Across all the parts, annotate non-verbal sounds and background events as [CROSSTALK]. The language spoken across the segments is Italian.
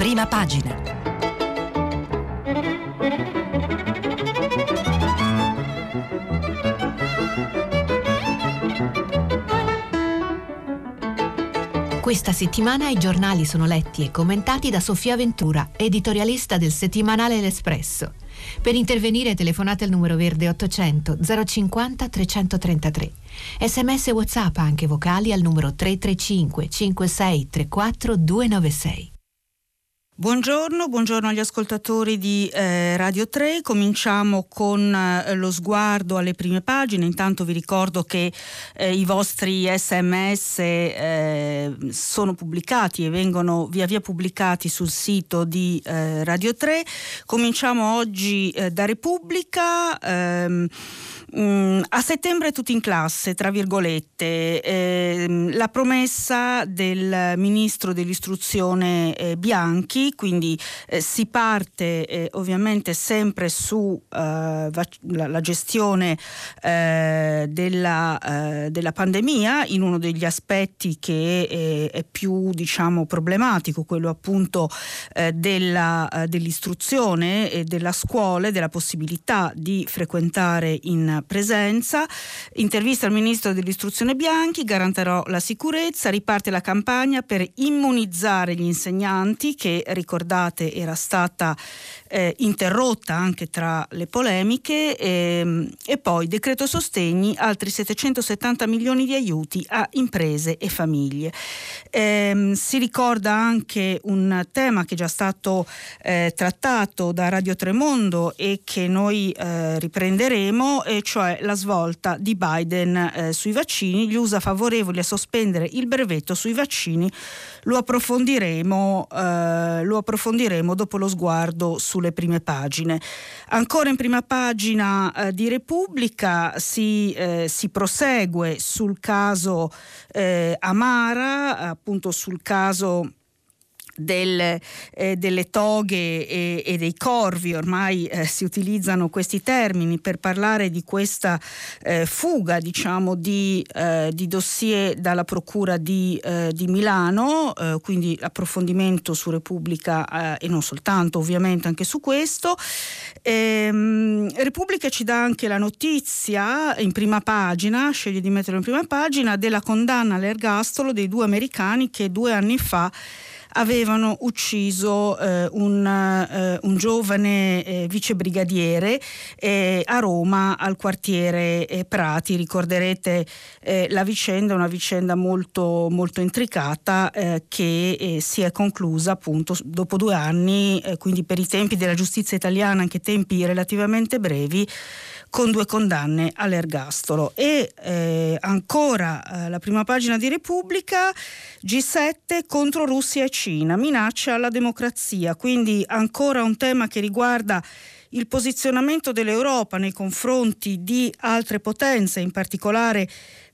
prima pagina. Questa settimana i giornali sono letti e commentati da Sofia Ventura, editorialista del settimanale L'Espresso. Per intervenire telefonate al numero verde 800 050 333. Sms e WhatsApp anche vocali al numero 335 56 34 296. Buongiorno, buongiorno agli ascoltatori di eh, Radio 3. Cominciamo con eh, lo sguardo alle prime pagine. Intanto vi ricordo che eh, i vostri sms eh, sono pubblicati e vengono via via pubblicati sul sito di eh, Radio 3. Cominciamo oggi eh, da Repubblica. Ehm, Mm, a settembre tutti in classe, tra virgolette, eh, la promessa del ministro dell'istruzione eh, Bianchi, quindi eh, si parte eh, ovviamente sempre su eh, la, gestione eh, della, della, pandemia in uno degli aspetti che è, è più diciamo, problematico, quello appunto della, dell'istruzione e della scuola e della possibilità di frequentare in presenza, intervista al ministro dell'istruzione Bianchi, garantirò la sicurezza, riparte la campagna per immunizzare gli insegnanti che ricordate era stata eh, interrotta anche tra le polemiche ehm, e poi decreto sostegni, altri 770 milioni di aiuti a imprese e famiglie. Eh, si ricorda anche un tema che è già stato eh, trattato da Radio Tremondo e che noi eh, riprenderemo, e cioè la svolta di Biden eh, sui vaccini, gli USA favorevoli a sospendere il brevetto sui vaccini lo approfondiremo, eh, lo approfondiremo dopo lo sguardo sulle prime pagine. Ancora in prima pagina eh, di Repubblica si, eh, si, prosegue sul caso eh, Amara, appunto sul caso del, eh, delle toghe e, e, dei corvi, ormai eh, si utilizzano questi termini per parlare di questa eh, fuga diciamo, di, eh, di, dossier dalla Procura di, eh, di Milano, eh, quindi approfondimento su Repubblica e non soltanto ovviamente anche su questo. Ehm, Repubblica ci dà anche la notizia in prima pagina, sceglie di metterlo in prima pagina, della condanna all'ergastolo dei due americani che due anni fa avevano ucciso eh, un, eh, un, giovane eh, vicebrigadiere eh, a Roma al quartiere eh, Prati. Ricorderete eh, la vicenda, una vicenda molto, molto intricata che si è conclusa appunto dopo due anni, quindi per i tempi della giustizia italiana, anche tempi relativamente brevi con due condanne all'ergastolo. E eh, ancora eh, la prima pagina di Repubblica, G7 contro Russia e Cina, minaccia alla democrazia, quindi ancora un tema che riguarda il posizionamento dell'Europa nei confronti di altre potenze, in particolare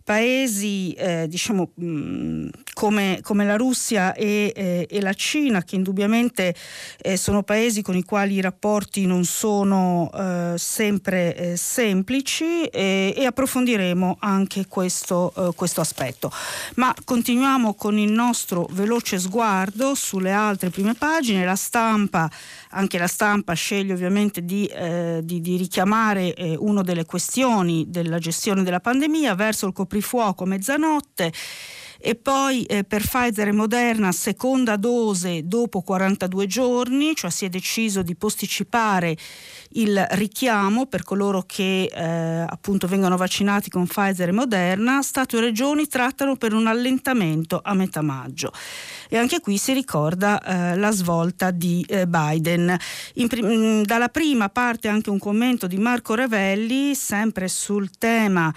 paesi eh, diciamo, mh, mm, come, come, la Russia e, eh, e, la Cina, che indubbiamente eh, sono paesi con i quali i rapporti non sono eh, sempre eh, semplici e approfondiremo anche questo, eh, questo, aspetto. Ma continuiamo con il nostro veloce sguardo sulle altre prime pagine. La stampa, anche la stampa sceglie ovviamente di, di, di richiamare una delle questioni della gestione della pandemia verso il coprifuoco mezzanotte e poi eh, per Pfizer e Moderna seconda dose dopo 42 giorni, cioè si è deciso di posticipare il richiamo per coloro che eh, appunto vengono vaccinati con Pfizer e Moderna, Stato e Regioni trattano per un allentamento a metà maggio. E anche qui si ricorda eh, la svolta di eh, Biden. Prim- mm, dalla prima parte anche un commento di Marco Revelli, sempre sul tema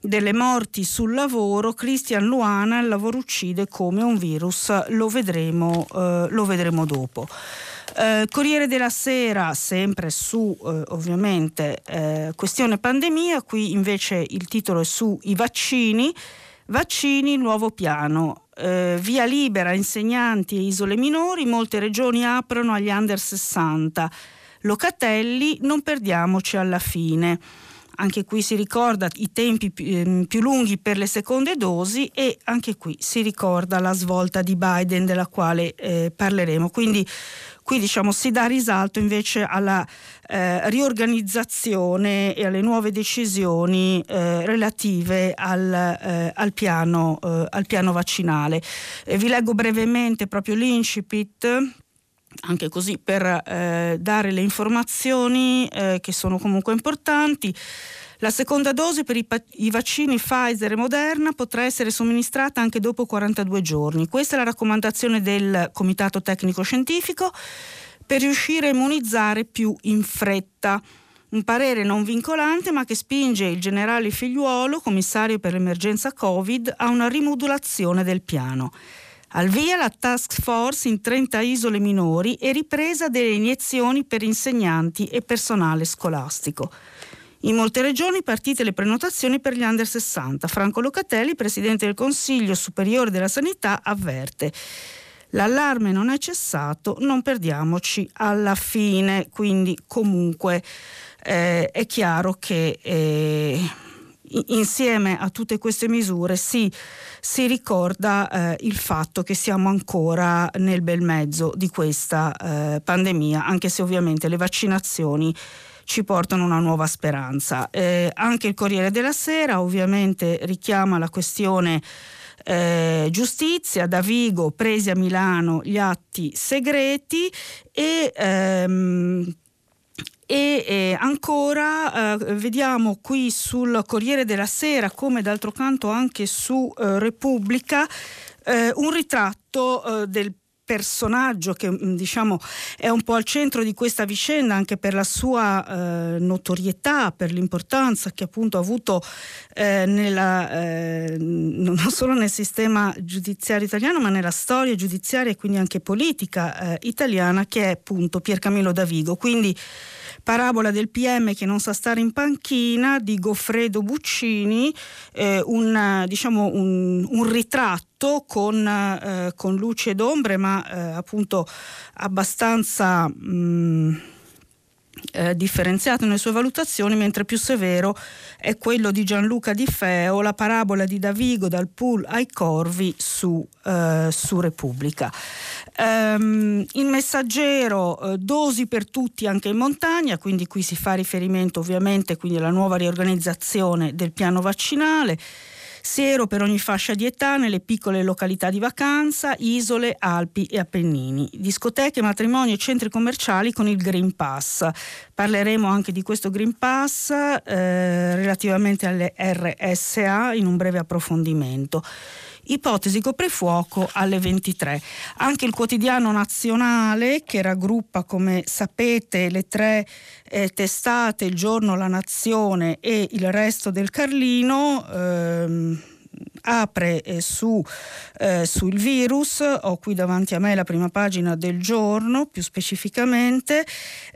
delle morti sul lavoro, Christian Luana il lavoro uccide come un virus, lo vedremo, eh, lo vedremo dopo. Eh, Corriere della Sera, sempre su eh, ovviamente eh, questione pandemia, qui invece il titolo è su i vaccini, vaccini, nuovo piano. Eh, via libera insegnanti e isole minori, molte regioni aprono agli under 60. Locatelli, non perdiamoci alla fine. Anche qui si ricorda i tempi più, ehm, più lunghi per le seconde dosi e anche qui si ricorda la svolta di Biden della quale eh, parleremo. Quindi Qui diciamo, si dà risalto invece alla eh, riorganizzazione e alle nuove decisioni eh, relative al, eh, al, piano, eh, al, piano, vaccinale. vi leggo brevemente proprio l'incipit anche così per eh, dare le informazioni eh, che sono comunque importanti. La seconda dose per i, i, vaccini Pfizer e Moderna potrà essere somministrata anche dopo 42 giorni. Questa è la raccomandazione del Comitato Tecnico Scientifico per riuscire a immunizzare più in fretta. Un parere non vincolante ma che spinge il generale Figliuolo, commissario per l'emergenza Covid, a una rimodulazione del piano. Al via la task force in 30 isole minori e ripresa delle iniezioni per insegnanti e personale scolastico. In molte regioni partite le prenotazioni per gli under 60. Franco Locatelli, presidente del Consiglio Superiore della Sanità, avverte. L'allarme non è cessato, non perdiamoci alla fine, quindi comunque eh, è chiaro che eh, insieme a tutte queste misure si, si ricorda eh, il fatto che siamo ancora nel bel mezzo di questa eh, pandemia, anche se ovviamente le vaccinazioni ci portano una nuova speranza. Eh, anche il Corriere della Sera ovviamente richiama la questione eh, giustizia, da Vigo presi a Milano gli atti segreti e ehm, e eh, ancora eh, vediamo qui sul Corriere della Sera, come d'altro canto anche su eh, Repubblica, eh, un ritratto eh, del personaggio che mm, diciamo è un po' al centro di questa vicenda anche per la sua eh, notorietà, per l'importanza che appunto ha avuto eh, nella, eh, non [LAUGHS] solo nel sistema giudiziario italiano ma nella storia giudiziaria e quindi anche politica eh, italiana che è appunto Pier Camillo Davigo. Quindi Parabola del PM che non sa stare in panchina di Goffredo Buccini, eh, un, diciamo un, un, ritratto con, eh, con, luce ed ombre, ma eh, appunto abbastanza... Mh, mm, eh, differenziato nelle sue valutazioni, mentre più severo è quello di Gianluca Di Feo, la parabola di Davigo dal pool ai corvi su, eh, su Repubblica. Um, il messaggero eh, dosi per tutti anche in montagna, quindi qui si fa riferimento ovviamente alla nuova riorganizzazione del piano vaccinale. Siero per ogni fascia di età nelle piccole località di vacanza, isole, Alpi e Appennini. Discoteche, matrimoni e centri commerciali con il Green Pass. Parleremo anche di questo Green Pass eh, relativamente alle RSA in un breve approfondimento ipotesi coprifuoco alle 23. Anche il quotidiano nazionale, che raggruppa, come sapete, le tre eh, testate, il giorno, la nazione e il resto del Carlino, ehm, apre eh, su, eh, sul virus, ho qui davanti a me la prima pagina del giorno più specificamente,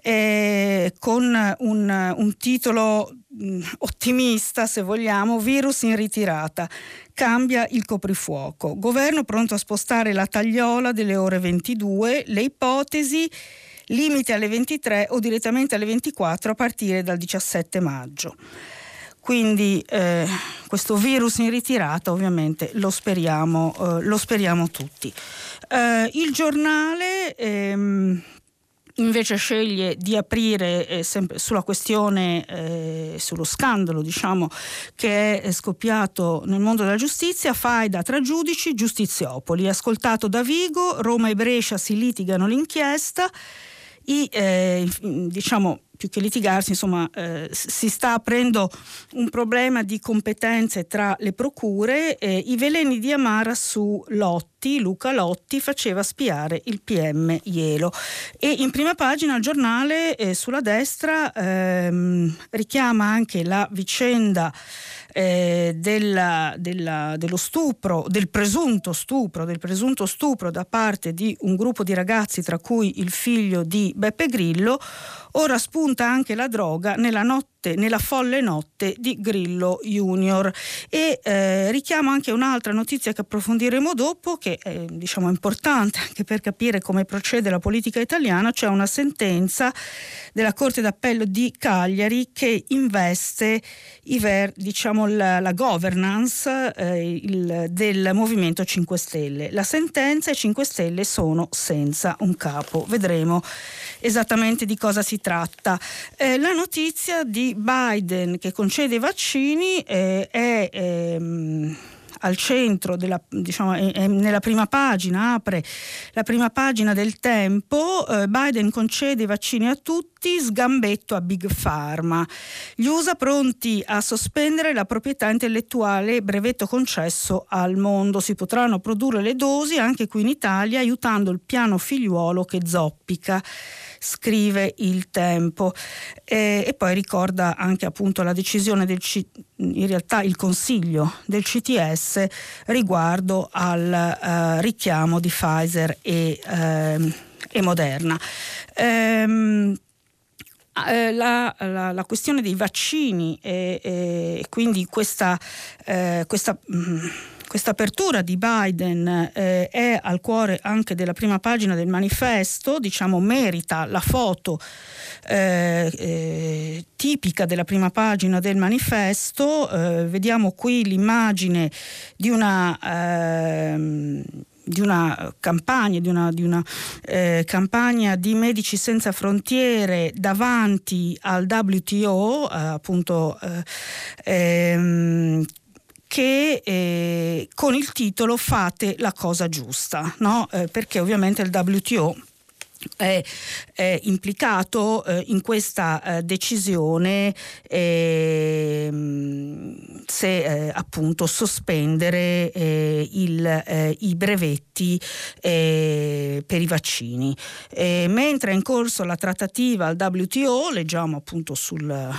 eh, con un, un titolo mh, mm, ottimista se vogliamo, virus in ritirata, cambia il coprifuoco, governo pronto a spostare la tagliola delle ore 22, le ipotesi limite alle 23 o direttamente alle 24 a partire dal 17 maggio. Quindi eh, questo virus in ritirata ovviamente lo speriamo, eh, lo speriamo tutti. Eh, il giornale ehm, invece sceglie di aprire eh, sulla questione, eh, sullo scandalo diciamo, che è scoppiato nel mondo della giustizia, faida tra giudici, giustiziopoli. Ascoltato da Vigo, Roma e Brescia si litigano l'inchiesta. I, eh, diciamo, più che litigarsi, insomma, eh, si sta aprendo un problema di competenze tra le procure. Eh, I veleni di Amara su Lotti, Luca Lotti, faceva spiare il PM Ielo. E in prima pagina il giornale eh, sulla destra ehm, richiama anche la vicenda eh, della, della, dello stupro, del presunto stupro, del presunto stupro da parte di un gruppo di ragazzi, tra cui il figlio di Beppe Grillo, Ora spunta anche la droga nella notte nella folle notte di Grillo Junior. E eh, richiamo anche un'altra notizia che approfondiremo dopo, che è diciamo, importante anche per capire come procede la politica italiana, c'è una sentenza della Corte d'Appello di Cagliari che investe ver, diciamo, la, la, governance eh, il, del Movimento 5 Stelle. La sentenza e 5 Stelle sono senza un capo. Vedremo esattamente di cosa si tratta. Eh, la notizia di Biden che concede i vaccini eh, è... Ehm, al centro, della, diciamo, nella prima pagina, apre la prima pagina del tempo, eh, Biden concede i vaccini a tutti, sgambetto a Big Pharma. Gli USA pronti a sospendere la proprietà intellettuale brevetto concesso al mondo. Si potranno produrre le dosi anche qui in Italia aiutando il piano figliuolo che zoppica scrive il tempo e, e poi ricorda anche appunto la decisione del C, in realtà il consiglio del CTS riguardo al uh, richiamo di Pfizer e, uh, e Moderna. Um, la, la, la, questione dei vaccini e, e quindi questa, eh, questa mh, mm, questa apertura di Biden eh, è al cuore anche della prima pagina del manifesto, diciamo merita la foto eh, eh, tipica della prima pagina del manifesto. Eh, vediamo qui l'immagine di una ehm, di una campagna, di una, di una eh, campagna di Medici Senza Frontiere davanti al WTO, eh, appunto eh, ehm, che eh, con il titolo Fate la cosa giusta, no? eh, perché ovviamente il WTO è, è implicato eh, in questa eh, decisione eh, se eh, appunto sospendere eh, il, eh, i brevetti per i vaccini. mentre è in corso la trattativa al WTO, leggiamo appunto sul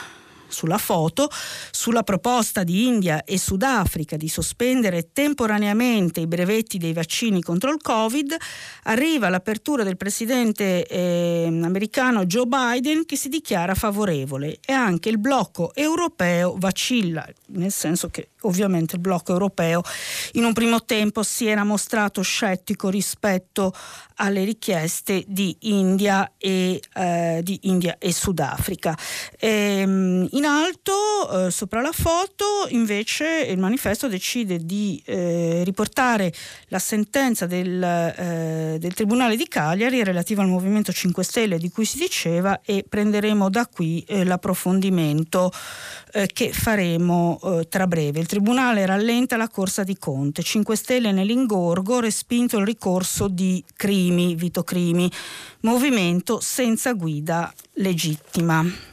sulla foto, sulla proposta di India e Sudafrica di sospendere temporaneamente i brevetti dei vaccini contro il Covid, arriva l'apertura del presidente eh, americano Joe Biden che si dichiara favorevole. E anche il blocco europeo vacilla, nel senso che ovviamente il blocco europeo in un primo tempo si era mostrato scettico rispetto alle richieste di India e, eh, di India e Sudafrica. Ehm, in alto, eh, sopra la foto, invece il manifesto decide di eh, riportare la sentenza del, eh, del, Tribunale di Cagliari relativa al Movimento 5 Stelle di cui si diceva e prenderemo da qui eh, l'approfondimento eh, che faremo tra breve. Il Tribunale rallenta la corsa di Conte, 5 Stelle nell'ingorgo, respinto il ricorso di Crimi, Vito Crimi, movimento senza guida legittima.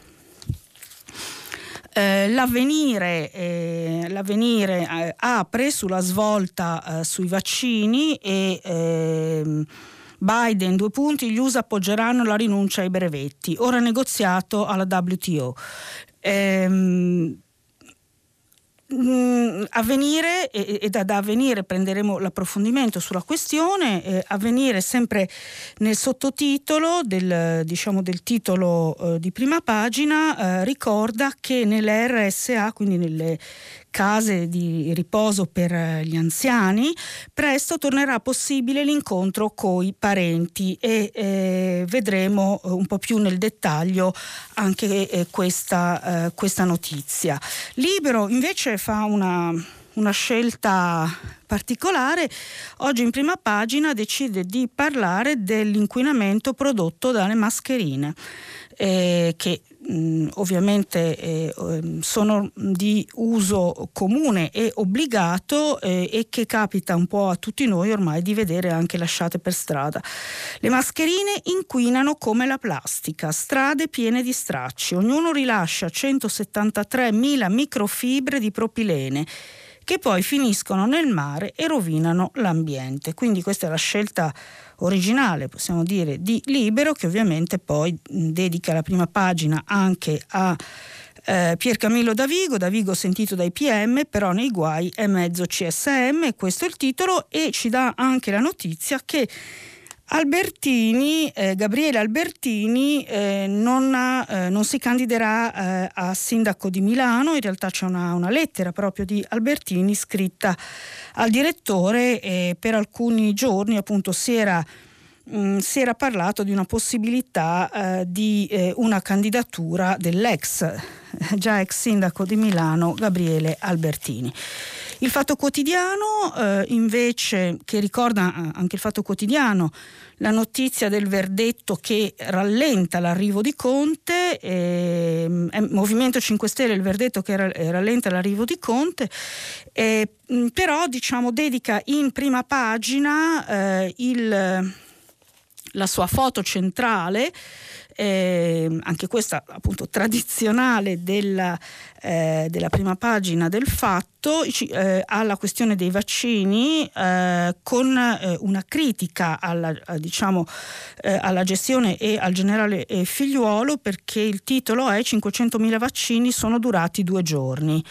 Eh, l'avvenire, eh, l'avvenire eh, apre sulla svolta eh, sui vaccini e ehm, Biden, due punti, gli USA appoggeranno la rinuncia ai brevetti, ora negoziato alla WTO. Ehm, Mm, avvenire e, da, da, avvenire prenderemo l'approfondimento sulla questione, eh, avvenire sempre nel sottotitolo del, diciamo, del titolo eh, di prima pagina eh, ricorda che nelle RSA, quindi nelle case di riposo per eh, gli anziani, presto tornerà possibile l'incontro con i parenti e eh, vedremo un po' più nel dettaglio anche eh, questa, eh, questa notizia. Libero invece fa una una scelta particolare, oggi in prima pagina decide di parlare dell'inquinamento prodotto dalle mascherine, eh, che mh, ovviamente eh, ehm, sono di uso comune e obbligato eh, e che capita un po' a tutti noi ormai di vedere anche lasciate per strada. Le mascherine inquinano come la plastica, strade piene di stracci, ognuno rilascia 173.000 microfibre di propilene che poi finiscono nel mare e rovinano l'ambiente. Quindi questa è la scelta originale, possiamo dire, di Libero, che ovviamente poi dedica la prima pagina anche a eh, Pier Camillo Davigo, Davigo sentito dai PM, però nei guai è mezzo CSM, questo è il titolo, e ci dà anche la notizia che Albertini, eh, Gabriele Albertini eh, non, eh, non, si candiderà eh, a sindaco di Milano, in realtà c'è una, una, lettera proprio di Albertini scritta al direttore e per alcuni giorni appunto si era, mh, mm, si era parlato di una possibilità eh, di eh, una candidatura dell'ex, già ex sindaco di Milano, Gabriele Albertini. Il Fatto Quotidiano eh, invece, che ricorda eh, anche il Fatto Quotidiano, la notizia del verdetto che rallenta l'arrivo di Conte, eh, Movimento 5 Stelle il verdetto che rallenta l'arrivo di Conte, eh, però diciamo, dedica in prima pagina eh, il, la sua foto centrale eh, anche questa appunto tradizionale della, eh, della prima pagina del fatto, eh, alla questione dei vaccini eh, con eh, una critica alla, diciamo, eh, alla, gestione e al generale figliuolo perché il titolo è 500.000 vaccini sono durati due giorni.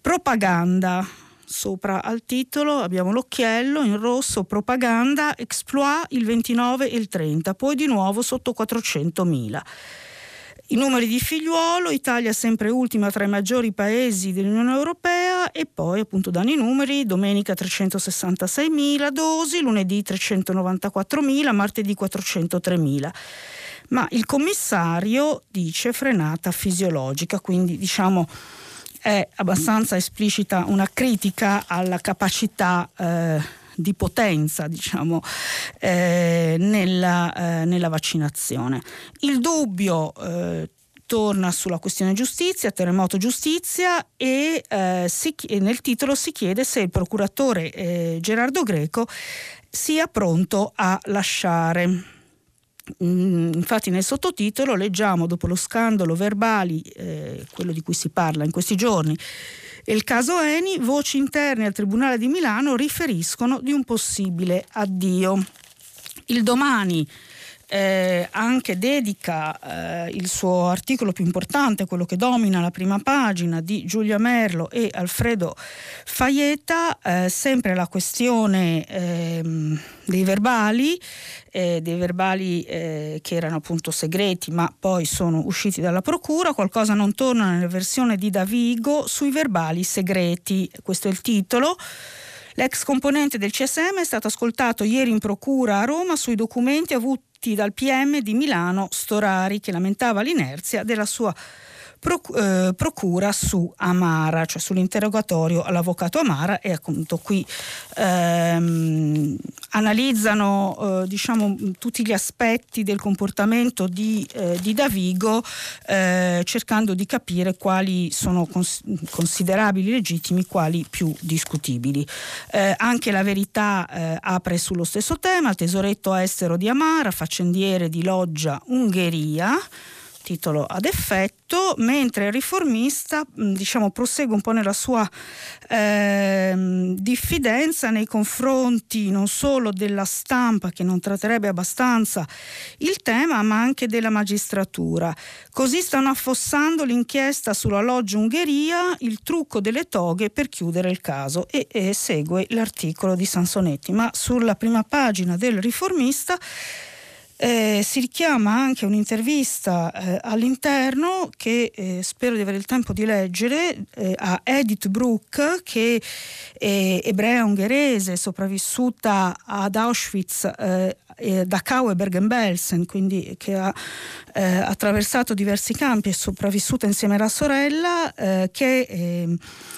Propaganda sopra al titolo abbiamo l'occhiello in rosso propaganda exploit il 29 e il 30 poi di nuovo sotto 400.000 i numeri di figliuolo, Italia sempre ultima tra i maggiori paesi dell'Unione Europea e poi appunto danno i numeri, domenica 366.000 dosi, lunedì 394.000, martedì 403.000 ma il commissario dice frenata fisiologica, quindi diciamo è abbastanza esplicita una critica alla capacità eh, di potenza diciamo, eh, nella, eh, nella, vaccinazione. Il dubbio eh, torna sulla questione giustizia, terremoto giustizia e, eh, si, nel titolo si chiede se il procuratore eh, Gerardo Greco sia pronto a lasciare. Mm, infatti nel sottotitolo leggiamo dopo lo scandalo verbali, eh, quello di cui si parla in questi giorni, e il caso Eni, voci interne al Tribunale di Milano riferiscono di un possibile addio. Il domani eh, anche dedica eh, il suo articolo più importante, quello che domina la prima pagina di Giulia Merlo e Alfredo Faieta, eh, sempre alla questione ehm, dei verbali, eh, dei verbali eh, che erano appunto segreti ma poi sono usciti dalla procura, qualcosa non torna nella versione di Davigo sui verbali segreti, questo è il titolo. L'ex componente del CSM è stato ascoltato ieri in procura a Roma sui documenti avuti dal PM di Milano Storari che lamentava l'inerzia della sua procura su Amara, cioè sull'interrogatorio all'avvocato Amara e appunto qui ehm, analizzano eh, diciamo, tutti gli aspetti del comportamento di, eh, di Davigo eh, cercando di capire quali sono cons- considerabili legittimi, quali più discutibili. Eh, anche la verità eh, apre sullo stesso tema, tesoretto estero di Amara, faccendiere di Loggia Ungheria titolo ad effetto, mentre il riformista diciamo, prosegue un po' nella sua eh, diffidenza nei confronti non solo della stampa che non tratterebbe abbastanza il tema, ma anche della magistratura. Così stanno affossando l'inchiesta sulla loggia Ungheria, il trucco delle toghe per chiudere il caso e, e segue l'articolo di Sansonetti, ma sulla prima pagina del riformista eh, si richiama anche un'intervista eh, all'interno che eh, spero di avere il tempo di leggere eh, a Edith Brooke che è ebrea ungherese sopravvissuta ad Auschwitz eh, Dachau e Bergen-Belsen, quindi che ha eh, attraversato diversi campi e sopravvissuta insieme alla sorella, eh, che è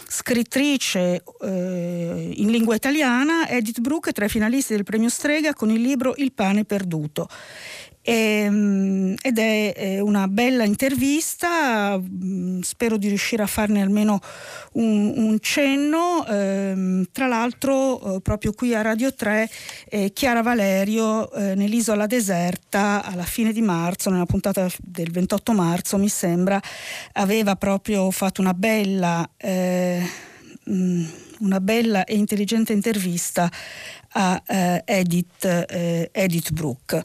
scrittrice eh, in lingua italiana, Edith Brooke, tra i finalisti del premio Strega con il libro Il pane perduto. Ehm, ed è una bella intervista, mm, spero di riuscire a farne almeno un, un cenno. Eh, tra l'altro, eh, proprio qui a Radio 3, eh, Chiara Valerio eh, nell'isola deserta alla fine di marzo, nella puntata del 28 marzo, mi sembra, aveva proprio fatto una bella. Mm, una bella e intelligente intervista a Edith, Edith Brooke.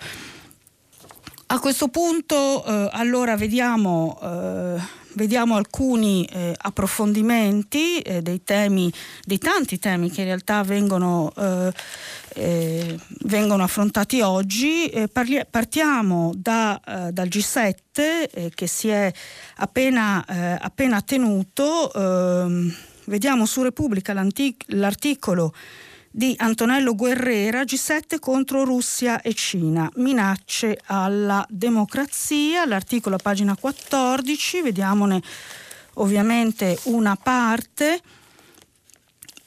A questo punto, eh, allora vediamo, eh, vediamo alcuni eh, approfondimenti eh, dei temi, dei tanti temi che in realtà vengono, eh, eh vengono affrontati oggi. Parli- partiamo da, dal G7 eh, che si è appena, appena tenuto. Ehm, vediamo su Repubblica l'articolo di Antonello Guerrera, G7 contro Russia e Cina, minacce alla democrazia, l'articolo a pagina 14, vediamone ovviamente una parte.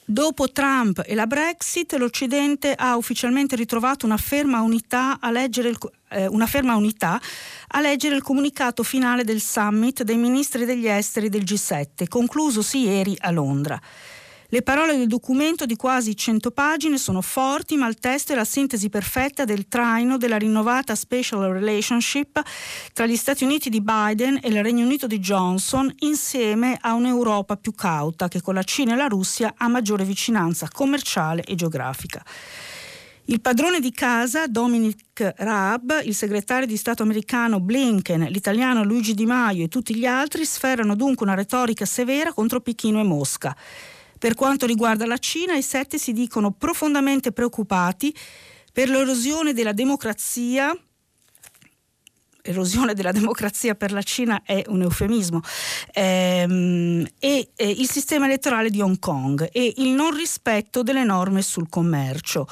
Dopo Trump e la Brexit, l'Occidente ha ufficialmente ritrovato una ferma unità a leggere il, eh, una ferma unità a leggere il comunicato finale del summit dei ministri degli esteri del G7, conclusosi ieri a Londra. Le parole del documento di quasi 100 pagine sono forti, ma il testo è la sintesi perfetta del traino della rinnovata special relationship tra gli Stati Uniti di Biden e il Regno Unito di Johnson, insieme a un'Europa più cauta che con la Cina e la Russia ha maggiore vicinanza commerciale e geografica. Il padrone di casa, Dominic Raab, il segretario di Stato americano Blinken, l'italiano Luigi Di Maio e tutti gli altri sferrano dunque una retorica severa contro Pechino e Mosca. Per quanto riguarda la Cina, i sette si dicono profondamente preoccupati per l'erosione della democrazia erosione della democrazia per la Cina è un eufemismo, ehm, e eh, il sistema elettorale di Hong Kong e il non rispetto delle norme sul commercio.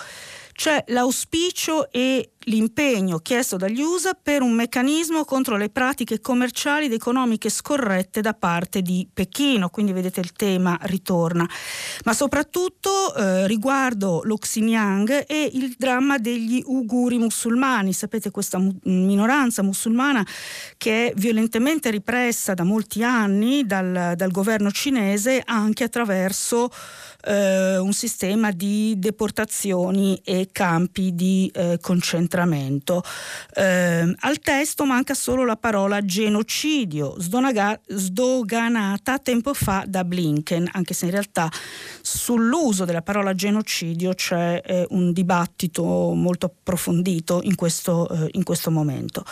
C'è l'auspicio e l'impegno chiesto dagli USA per un meccanismo contro le pratiche commerciali ed economiche scorrette da parte di Pechino, quindi vedete il tema ritorna, ma soprattutto eh, riguardo lo Xinjiang e il dramma degli uiguri musulmani, sapete questa mu- minoranza musulmana che è violentemente ripressa da molti anni dal, dal governo cinese anche attraverso eh, un sistema di deportazioni e campi di eh, concentramento concentramento. Eh, al testo manca solo la parola genocidio, sdoganata tempo fa da Blinken, anche se in realtà sull'uso della parola genocidio c'è eh, un dibattito molto approfondito in questo, eh, in questo momento.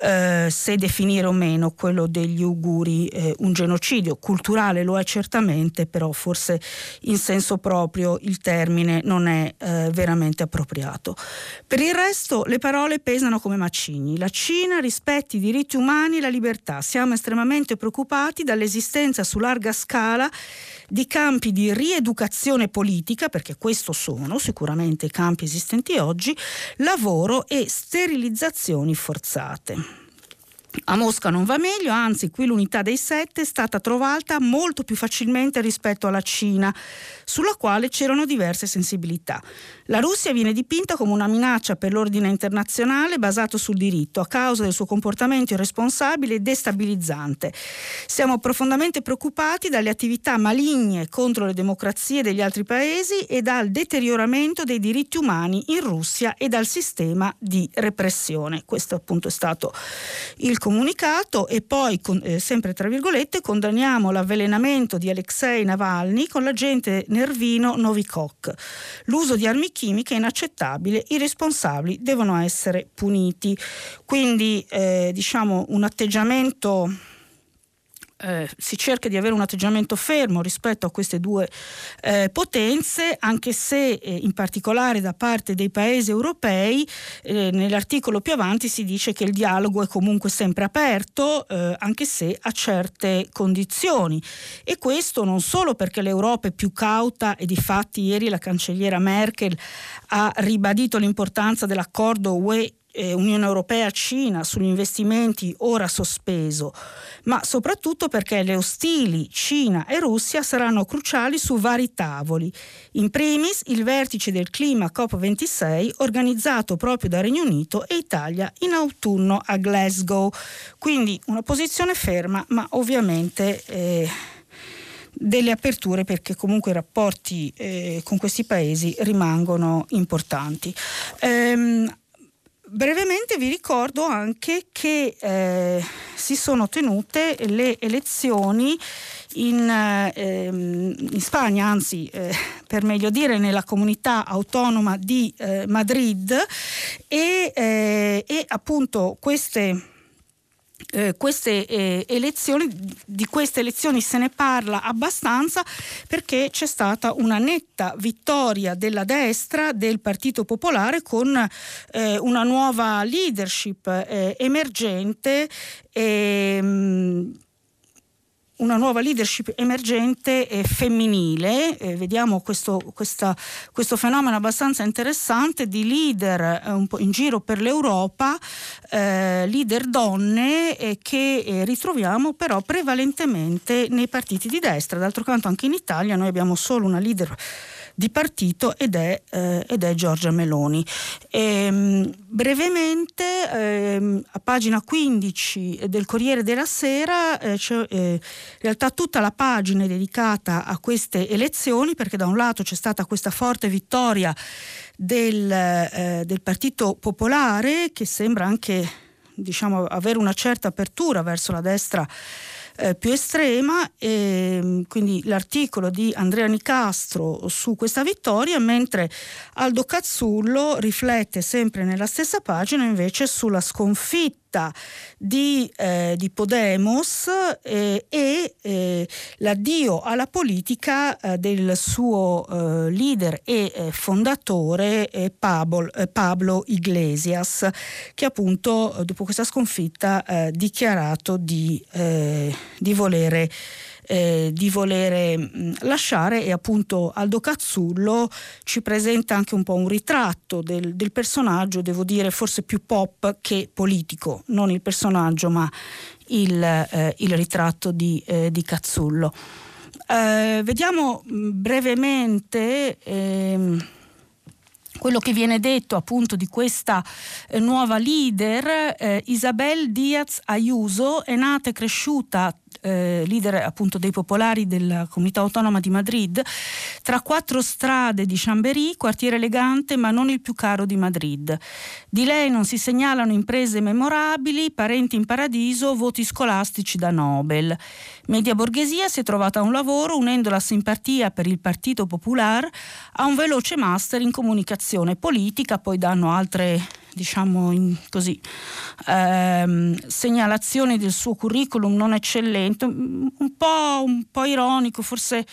Eh, se definire o meno quello degli uiguri eh, un genocidio culturale lo è certamente, però forse in senso proprio il termine non è eh, veramente appropriato. Per il resto Spesso le parole pesano come macigni. La Cina rispetta i diritti umani e la libertà. Siamo estremamente preoccupati dall'esistenza su larga scala di campi di rieducazione politica, perché questo sono sicuramente i campi esistenti oggi, lavoro e sterilizzazioni forzate. A Mosca non va meglio, anzi qui l'unità dei sette è stata trovata molto più facilmente rispetto alla Cina, sulla quale c'erano diverse sensibilità. La Russia viene dipinta come una minaccia per l'ordine internazionale basato sul diritto a causa del suo comportamento irresponsabile e destabilizzante. Siamo profondamente preoccupati dalle attività maligne contro le democrazie degli altri paesi e dal deterioramento dei diritti umani in Russia e dal sistema di repressione. Questo appunto è stato il comunicato e poi, con, eh, sempre tra virgolette, condanniamo l'avvelenamento di Alexei Navalny con l'agente nervino Novikov. L'uso di armi chimiche è inaccettabile, i responsabili devono essere puniti. Quindi eh, diciamo un atteggiamento eh, si cerca di avere un atteggiamento fermo rispetto a queste due eh, potenze, anche se eh, in particolare da parte dei paesi europei, eh, nell'articolo più avanti si dice che il dialogo è comunque sempre aperto, eh, anche se a certe condizioni. E questo non solo perché l'Europa è più cauta e di fatti ieri la cancelliera Merkel ha ribadito l'importanza dell'accordo UE eh, Unione Europea-Cina sugli investimenti ora sospeso, ma soprattutto perché le ostili Cina e Russia saranno cruciali su vari tavoli. In primis il vertice del clima COP26 organizzato proprio da Regno Unito e Italia in autunno a Glasgow. Quindi una posizione ferma, ma ovviamente... Eh, delle aperture perché comunque i rapporti eh, con questi paesi rimangono importanti. Ehm, brevemente vi ricordo anche che eh, si sono tenute le elezioni in, eh, in Spagna, anzi eh, per meglio dire nella comunità autonoma di eh, Madrid e, eh, e appunto queste eh, queste eh, elezioni, di queste elezioni se ne parla abbastanza perché c'è stata una netta vittoria della destra del Partito Popolare con eh, una nuova leadership eh, emergente. Ehm, una nuova leadership emergente e femminile, eh, vediamo questo, questa, questo, fenomeno abbastanza interessante di leader eh, un po' in giro per l'Europa, eh, leader donne eh, che eh, ritroviamo però prevalentemente nei partiti di destra. D'altro canto anche in Italia noi abbiamo solo una leader di partito ed è, eh, ed è Giorgia Meloni. E, ehm, brevemente, eh, a pagina 15 del Corriere della Sera, eh, c'è eh, in realtà tutta la pagina è dedicata a queste elezioni perché da un lato c'è stata questa forte vittoria del, eh, del Partito Popolare che sembra anche diciamo, avere una certa apertura verso la destra eh, più estrema, e, mm, quindi l'articolo di Andrea Nicastro su questa vittoria, mentre Aldo Cazzullo riflette sempre nella stessa pagina invece sulla sconfitta scelta di, eh, di Podemos eh, e eh, l'addio alla politica eh, del suo eh, leader e eh, fondatore Pablo, Pablo, Iglesias, che appunto dopo questa sconfitta ha dichiarato di, di volere eh, di volere mh, lasciare e appunto Aldo Cazzullo ci presenta anche un po' un ritratto del, del personaggio, devo dire forse più pop che politico, non il personaggio ma il, eh, il ritratto di, eh, di Cazzullo. Eh, vediamo brevemente ehm, quello che viene detto appunto di questa eh, nuova leader, eh, Isabel Diaz Ayuso, è nata e cresciuta eh, leader appunto dei popolari della comunità autonoma di Madrid, tra quattro strade di Chambéry, quartiere elegante ma non il più caro di Madrid. Di lei non si segnalano imprese memorabili, parenti in paradiso, voti scolastici da Nobel. Media borghesia si è trovata un lavoro unendo la simpatia per il Partito Popolare a un veloce master in comunicazione politica, poi danno altre diciamo così, ehm, segnalazioni del suo curriculum non eccellente, un po', un po ironico, forse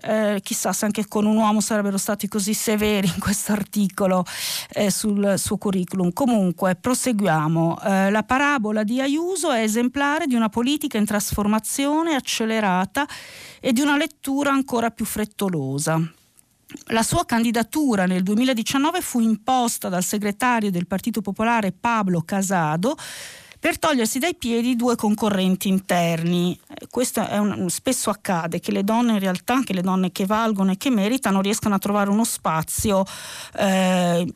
eh, chissà se anche con un uomo sarebbero stati così severi in questo articolo eh, sul suo curriculum. Comunque, proseguiamo. Eh, la parabola di Ayuso è esemplare di una politica in trasformazione accelerata e di una lettura ancora più frettolosa. La sua candidatura nel 2019 fu imposta dal segretario del Partito Popolare Pablo Casado per togliersi dai piedi due concorrenti interni. Eh, questo un, spesso accade che le donne in realtà, anche le donne che valgono e che meritano, riescano a trovare uno spazio eh,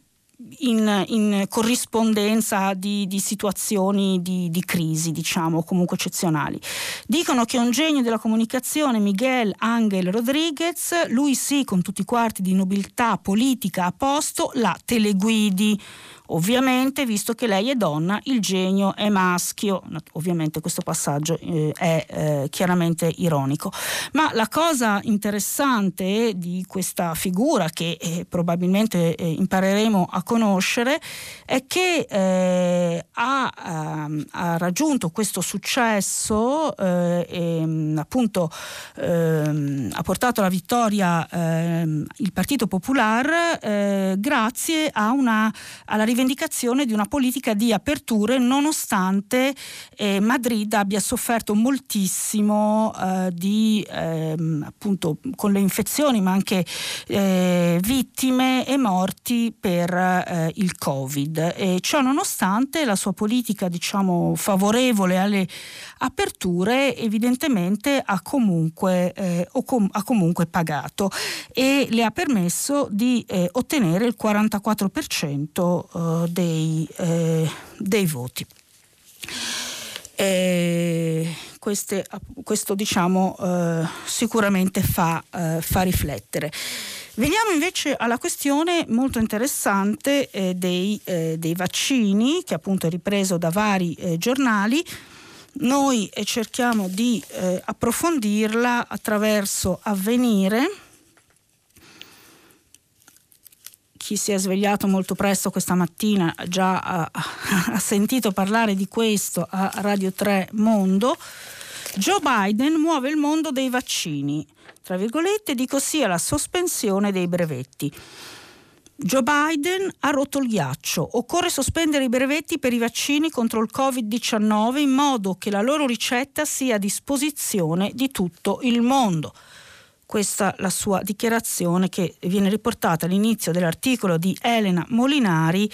in, in, corrispondenza di, di situazioni di, di, crisi, diciamo, comunque eccezionali. Dicono che un genio della comunicazione Miguel Angel Rodriguez, lui sì, con tutti i quarti di nobiltà politica a posto, la teleguidi. Ovviamente, visto che lei è donna, il genio è maschio. Ovviamente questo passaggio eh, è eh, chiaramente ironico. Ma la cosa interessante di questa figura, che eh, probabilmente eh, impareremo a conoscere, è che eh, ha, ehm, ha, raggiunto questo successo eh, e appunto ehm, ha portato alla vittoria ehm, il Partito Popolare grazie una, alla rivoluzione rivendicazione di una politica di aperture nonostante eh, Madrid abbia sofferto moltissimo eh, di, ehm, appunto con le infezioni ma anche eh, vittime e morti per eh, il Covid. E ciò nonostante la sua politica diciamo favorevole alle aperture evidentemente ha comunque, eh, com- ha comunque pagato e le ha permesso di eh, ottenere il 44% eh, dei, eh, dei, voti. E queste, questo diciamo, eh, sicuramente fa, eh, fa, riflettere. Veniamo invece alla questione molto interessante eh, dei, eh, dei, vaccini, che appunto è ripreso da vari eh, giornali. Noi cerchiamo di approfondirla attraverso avvenire chi si è svegliato molto presto questa mattina già ha, [LAUGHS] ha sentito parlare di questo a Radio 3 Mondo. Joe Biden muove il mondo dei vaccini, tra virgolette dico sì alla sospensione dei brevetti. Joe Biden ha rotto il ghiaccio. Occorre sospendere i brevetti per i vaccini contro il Covid-19 in modo che la loro ricetta sia a disposizione di tutto il mondo. Questa è la sua dichiarazione che viene riportata all'inizio dell'articolo di Elena Molinari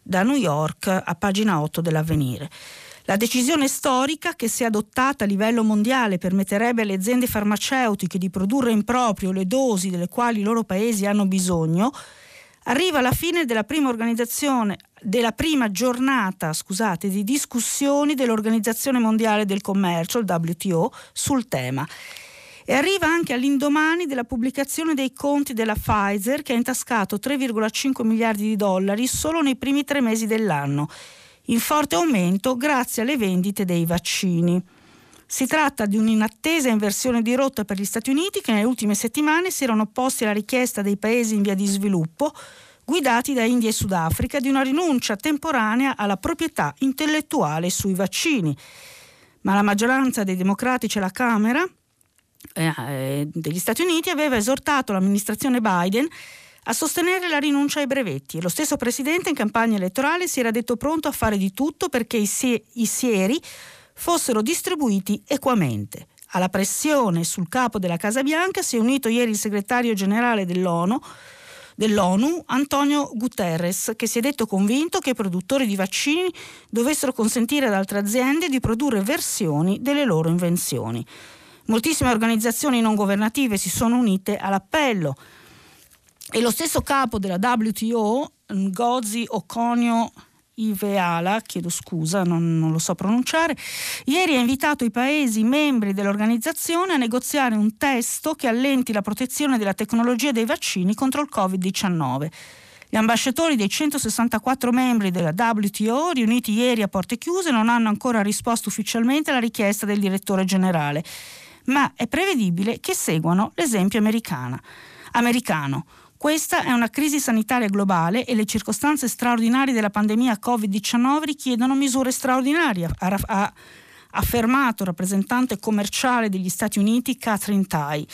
da New York a pagina 8 dell'Avvenire. La decisione storica che se adottata a livello mondiale permetterebbe alle aziende farmaceutiche di produrre in proprio le dosi delle quali i loro paesi hanno bisogno arriva alla fine della prima organizzazione della prima giornata scusate, di discussioni dell'Organizzazione Mondiale del Commercio, il WTO, sul tema. E arriva anche all'indomani della pubblicazione dei conti della Pfizer che ha intascato 3,5 miliardi di dollari solo nei primi tre mesi dell'anno, in forte aumento grazie alle vendite dei vaccini. Si tratta di un'inattesa inversione di rotta per gli Stati Uniti che nelle ultime settimane si erano opposti alla richiesta dei paesi in via di sviluppo, guidati da India e Sudafrica, di una rinuncia temporanea alla proprietà intellettuale sui vaccini. Ma la maggioranza dei democratici alla Camera eh, eh degli Stati Uniti aveva esortato l'amministrazione Biden a sostenere la rinuncia ai brevetti e lo stesso presidente in campagna elettorale si era detto pronto a fare di tutto perché i, sie- i sieri fossero distribuiti equamente. Alla pressione sul capo della Casa Bianca si è unito ieri il segretario generale dell'ONU, dell'ONU Antonio Guterres, che si è detto convinto che i produttori di vaccini dovessero consentire ad altre aziende di produrre versioni delle loro invenzioni. Moltissime organizzazioni non governative si sono unite all'appello e lo stesso capo della WTO, Ngozi Okonio Iveala, chiedo scusa, non, non, lo so pronunciare, ieri ha invitato i Paesi membri dell'organizzazione a negoziare un testo che allenti la protezione della tecnologia dei vaccini contro il Covid-19. Gli ambasciatori dei 164 membri della WTO, riuniti ieri a porte chiuse, non hanno ancora risposto ufficialmente alla richiesta del direttore generale, ma è prevedibile che seguano l'esempio americano. Questa è una crisi sanitaria globale e le circostanze straordinarie della pandemia Covid-19 richiedono misure straordinarie, ha affermato rappresentante commerciale degli Stati Uniti Catherine Tai.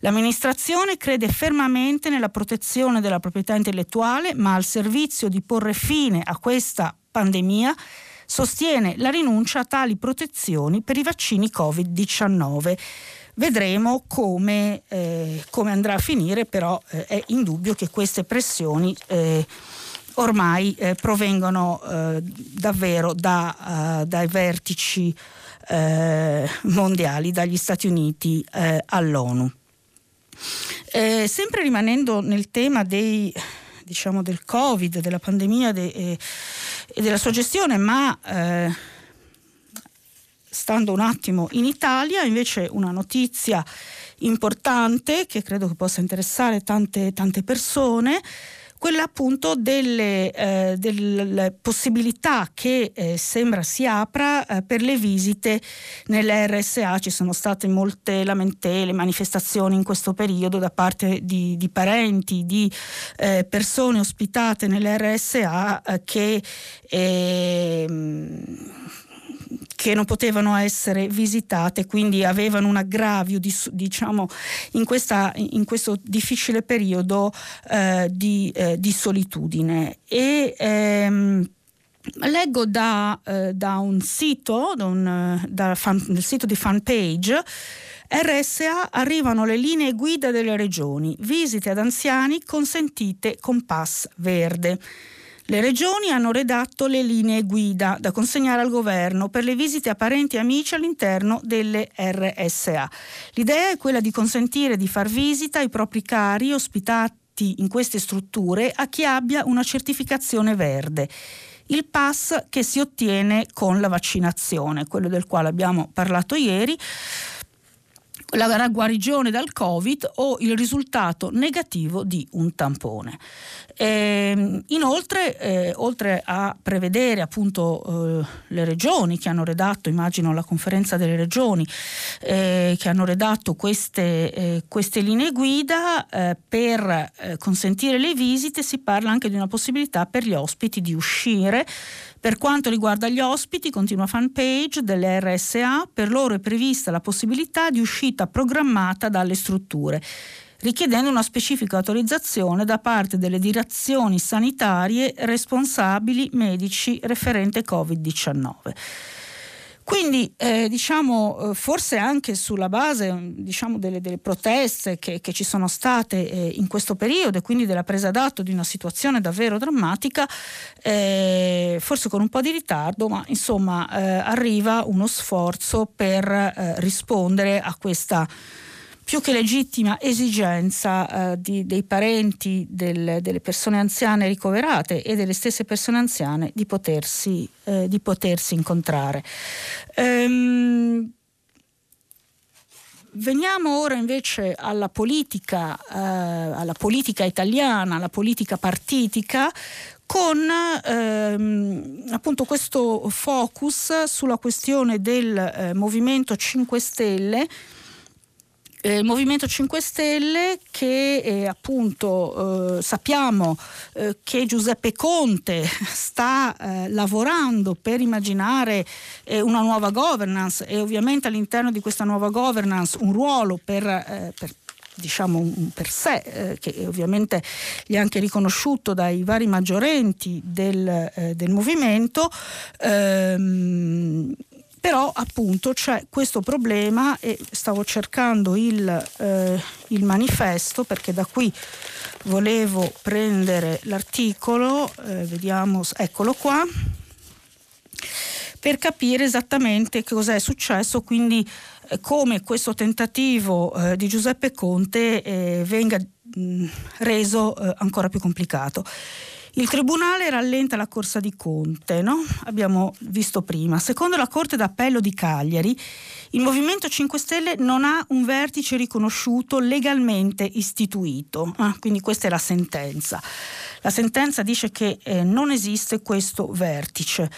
L'amministrazione crede fermamente nella protezione della proprietà intellettuale, ma al servizio di porre fine a questa pandemia sostiene la rinuncia a tali protezioni per i vaccini Covid-19. Vedremo come, eh, come andrà a finire, però eh, è indubbio che queste pressioni eh, ormai eh, provengono eh, davvero da, dai vertici mondiali, dagli Stati Uniti all'ONU. sempre rimanendo nel tema dei, diciamo, del Covid, della pandemia de, e della sua gestione, ma stando un attimo in Italia, invece una notizia importante che credo che possa interessare tante, tante persone quella appunto delle, eh, delle possibilità che eh, sembra si apra eh, per le visite nell'RSA. Ci sono state molte lamentele, manifestazioni in questo periodo da parte di, di parenti, di eh, persone ospitate nell'RSA eh, che ehm, che non potevano essere visitate, quindi avevano un aggravio di, diciamo, in, questa, in, questo difficile periodo eh, di, eh, di, solitudine. E, ehm, Leggo da, eh, da, un sito, da un, da fan, del sito di fanpage, RSA arrivano le linee guida delle regioni, visite ad anziani consentite con pass verde. Le regioni hanno redatto le linee guida da consegnare al governo per le visite a parenti e amici all'interno delle RSA. L'idea è quella di consentire di far visita ai propri cari ospitati in queste strutture a chi abbia una certificazione verde il pass che si ottiene con la vaccinazione, quello del quale abbiamo parlato ieri. La guarigione dal Covid o il risultato negativo di un tampone. E, inoltre, eh, oltre a prevedere appunto eh, le regioni che hanno redatto, immagino la conferenza delle regioni, eh, che hanno redatto queste, eh, queste linee guida, eh, per eh, consentire le visite si parla anche di una possibilità per gli ospiti di uscire per quanto riguarda gli ospiti, continua fanpage delle RSA, per loro è prevista la possibilità di uscita programmata dalle strutture richiedendo una specifica autorizzazione da parte delle direzioni sanitarie responsabili medici referente Covid-19. Quindi eh, diciamo, eh, forse anche sulla base diciamo, delle, delle, proteste che, che, ci sono state eh, in questo periodo e quindi della presa d'atto di una situazione davvero drammatica, eh, forse con un po' di ritardo, ma insomma eh, arriva uno sforzo per eh, rispondere a questa più che legittima esigenza eh, di, dei parenti del, delle persone anziane ricoverate e delle stesse persone anziane di potersi, eh, di potersi incontrare. Ehm, Veniamo ora invece alla politica, eh, alla politica italiana, alla politica partitica, con ehm, appunto questo focus sulla questione del eh, Movimento 5 Stelle eh, Movimento 5 Stelle che eh, appunto eh, sappiamo eh, che Giuseppe Conte [LAUGHS] sta eh, lavorando per immaginare eh, una nuova governance e ovviamente all'interno di questa nuova governance un ruolo per, per diciamo per sé, eh, che ovviamente gli è anche riconosciuto dai vari maggiorenti del, eh, del movimento, ehm, però appunto c'è questo problema e stavo cercando il, eh, il manifesto perché da qui volevo prendere l'articolo, eh, vediamo, eccolo qua, per capire esattamente cosa è successo, quindi eh, come questo tentativo eh, di Giuseppe Conte eh, venga mh, reso eh, ancora più complicato. Il Tribunale rallenta la corsa di Conte, no? abbiamo visto prima. Secondo la Corte d'Appello di Cagliari, il Movimento 5 Stelle non ha un vertice riconosciuto legalmente istituito, ah, quindi questa è la sentenza. La sentenza dice che eh, non esiste questo vertice.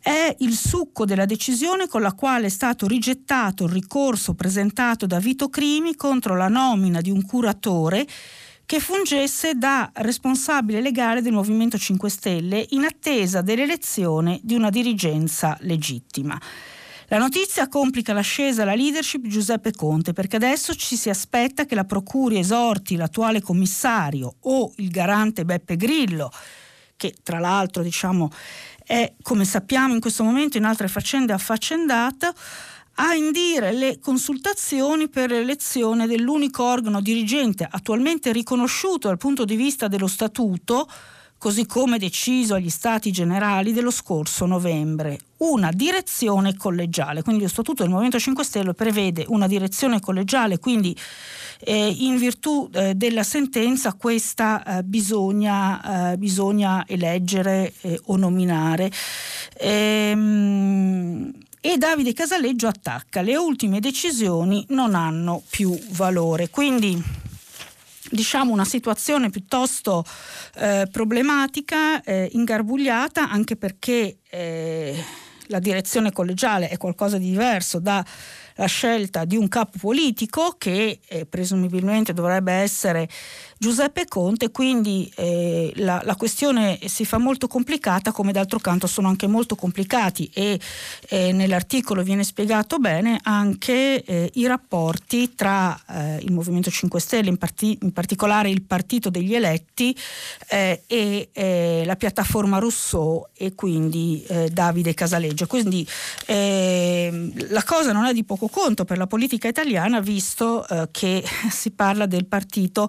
È il succo della decisione con la quale è stato rigettato il ricorso presentato da Vito Crimi contro la nomina di un curatore che fungesse da responsabile legale del Movimento 5 Stelle in attesa dell'elezione di una dirigenza legittima. La notizia complica l'ascesa alla leadership di Giuseppe Conte perché adesso ci si aspetta che la Procura esorti l'attuale commissario o il garante Beppe Grillo, che tra l'altro diciamo, è, come sappiamo in questo momento in altre faccende affaccendata, a indire le consultazioni per l'elezione dell'unico organo dirigente attualmente riconosciuto dal punto di vista dello statuto, così come deciso agli stati generali dello scorso novembre, una direzione collegiale. Quindi lo statuto del Movimento 5 Stelle prevede una direzione collegiale, quindi eh, in virtù eh, della sentenza questa eh, bisogna, eh, bisogna, eleggere eh, o nominare. Ehm, e Davide Casaleggio attacca. Le ultime decisioni non hanno più valore. Quindi diciamo una situazione piuttosto eh, problematica, eh, ingarbugliata, anche perché eh, la direzione collegiale è qualcosa di diverso da la scelta di un capo politico che eh, presumibilmente dovrebbe essere Giuseppe Conte, quindi eh, la, la, questione si fa molto complicata, come d'altro canto sono anche molto complicati e eh, nell'articolo viene spiegato bene anche eh, i rapporti tra eh, il Movimento 5 Stelle, in, parti, in, particolare il Partito degli Eletti eh, e eh, la piattaforma Rousseau e quindi Davide Casaleggio. Quindi ehm, la cosa non è di poco conto per la politica italiana visto che [LAUGHS] si parla del partito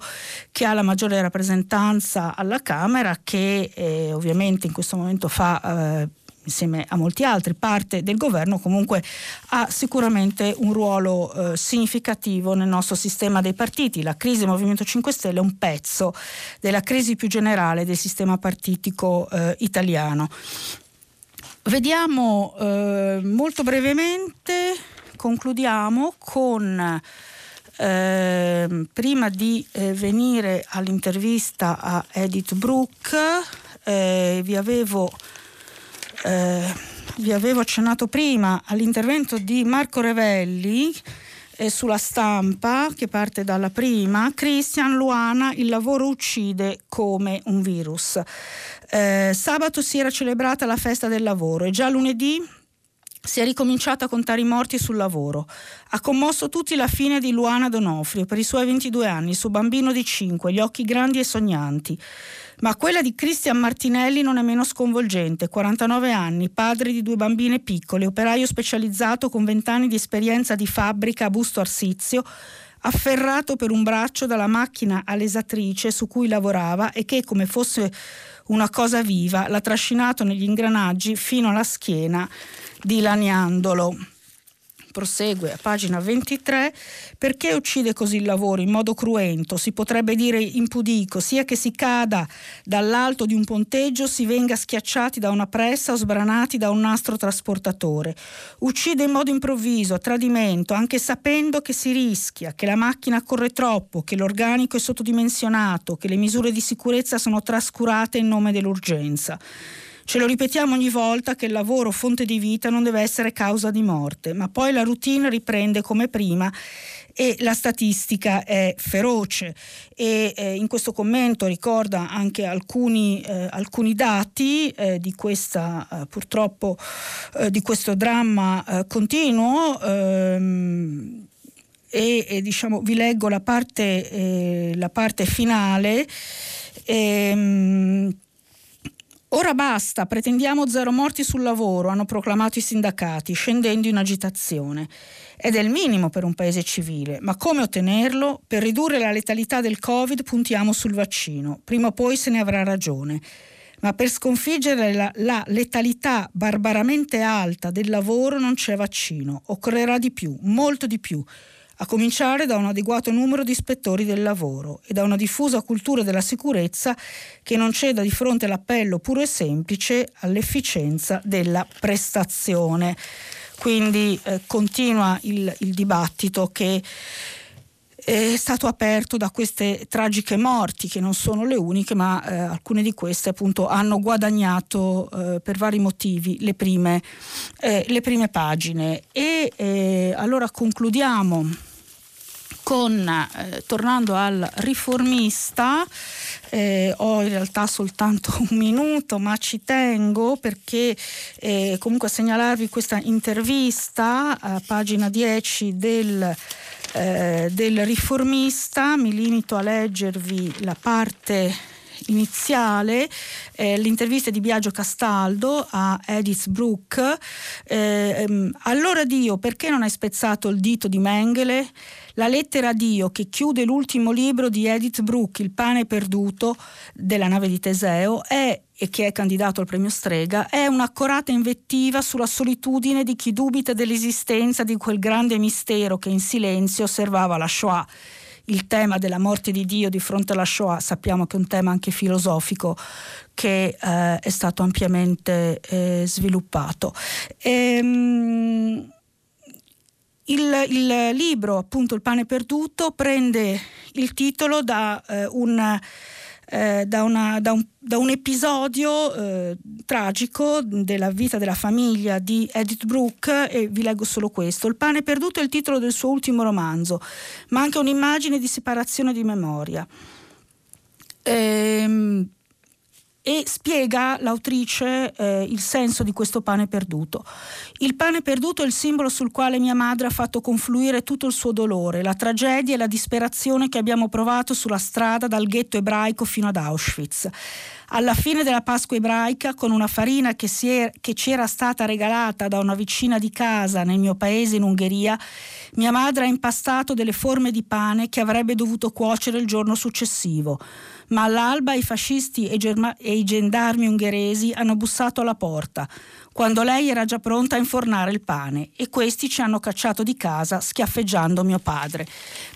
che ha la maggiore rappresentanza alla Camera, che eh, ovviamente in questo momento fa eh, insieme a molti altri, parte del governo, comunque ha sicuramente un ruolo eh, significativo nel nostro sistema dei partiti. La crisi del Movimento 5 Stelle è un pezzo della crisi più generale del sistema partitico eh, italiano. Vediamo eh, molto brevemente, concludiamo con Eh, prima di eh, venire all'intervista a Edith Brooke, eh, vi avevo eh, vi avevo accennato prima all'intervento di Marco Revelli eh, sulla stampa che parte dalla prima, Christian Luana, il lavoro uccide come un virus. Eh, sabato si era celebrata la festa del lavoro e già lunedì si è ricominciato a contare i morti sul lavoro. Ha commosso tutti la fine di Luana Donofrio per i suoi 22 anni, suo bambino di 5, gli occhi grandi e sognanti. Ma quella di Cristian Martinelli non è meno sconvolgente, 49 anni, padre di due bambine piccole, operaio specializzato con 20 anni di esperienza di fabbrica a Busto Arsizio, afferrato per un braccio dalla macchina allesatrice su cui lavorava e che, come fosse una cosa viva, l'ha trascinato negli ingranaggi fino alla schiena, dilaniandolo prosegue a pagina 23, perché uccide così il lavoro in modo cruento, si potrebbe dire impudico, sia che si cada dall'alto di un ponteggio, si venga schiacciati da una pressa o sbranati da un nastro trasportatore. Uccide in modo improvviso, a tradimento, anche sapendo che si rischia, che la macchina corre troppo, che l'organico è sottodimensionato, che le misure di sicurezza sono trascurate in nome dell'urgenza. Ce lo ripetiamo ogni volta che il lavoro fonte di vita non deve essere causa di morte, ma poi la routine riprende come prima e la statistica è feroce. E eh, in questo commento ricorda anche alcuni, eh, alcuni dati eh, di questa eh, purtroppo eh, di questo dramma eh, continuo ehm, e, e, diciamo vi leggo la parte, la parte finale. Ehm, Ora basta, pretendiamo zero morti sul lavoro, hanno proclamato i sindacati, scendendo in agitazione. Ed è il minimo per un paese civile, ma come ottenerlo? Per ridurre la letalità del Covid puntiamo sul vaccino, prima o poi se ne avrà ragione. Ma per sconfiggere la, la letalità barbaramente alta del lavoro non c'è vaccino, occorrerà di più, molto di più a cominciare da un adeguato numero di ispettori del lavoro e da una diffusa cultura della sicurezza che non ceda di fronte all'appello puro e semplice all'efficienza della prestazione. Quindi eh, continua il, il dibattito che è stato aperto da queste tragiche morti, che non sono le uniche, ma eh, alcune di queste appunto hanno guadagnato eh, per vari motivi le prime, eh, le prime pagine. E eh, allora concludiamo con, eh, tornando al riformista, eh, ho in realtà soltanto un minuto, ma ci tengo perché eh, comunque a segnalarvi questa intervista a pagina 10 del eh, del riformista, mi limito a leggervi la parte iniziale, eh, l'intervista di Biagio Castaldo a Edith Brooke. Eh, ehm, allora Dio, perché non hai spezzato il dito di Mengele? La lettera a Dio che chiude l'ultimo libro di Edith Brooke, Il pane perduto della nave di Teseo, è e che è candidato al premio Strega, è un'accorata invettiva sulla solitudine di chi dubita dell'esistenza di quel grande mistero che in silenzio osservava la Shoah. Il tema della morte di Dio di fronte alla Shoah sappiamo che è un tema anche filosofico che eh, è stato ampiamente eh, sviluppato. Ehm, il, il, libro, appunto Il pane perduto, prende il titolo da eh, un eh, da, una, da, un, da, un, episodio eh, tragico della vita della famiglia di Edith Brooke e vi leggo solo questo. Il pane perduto è il titolo del suo ultimo romanzo, ma anche un'immagine di separazione di memoria. Ehm, e spiega l'autrice eh, il senso di questo pane perduto. Il pane perduto è il simbolo sul quale mia madre ha fatto confluire tutto il suo dolore, la tragedia e la disperazione che abbiamo provato sulla strada dal ghetto ebraico fino ad Auschwitz. Alla fine della Pasqua ebraica, con una farina che, è, che ci era stata regalata da una vicina di casa nel mio paese in Ungheria, mia madre ha impastato delle forme di pane che avrebbe dovuto cuocere il giorno successivo. Ma all'alba i fascisti e, germa- e i gendarmi ungheresi hanno bussato alla porta, quando lei era già pronta a infornare il pane e questi ci hanno cacciato di casa schiaffeggiando mio padre.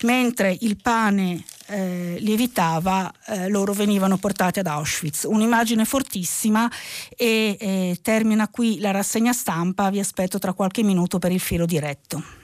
Mentre il pane eh, lievitava, eh, loro venivano portati ad Auschwitz. Un'immagine fortissima e eh, termina qui la rassegna stampa, vi aspetto tra qualche minuto per il filo diretto.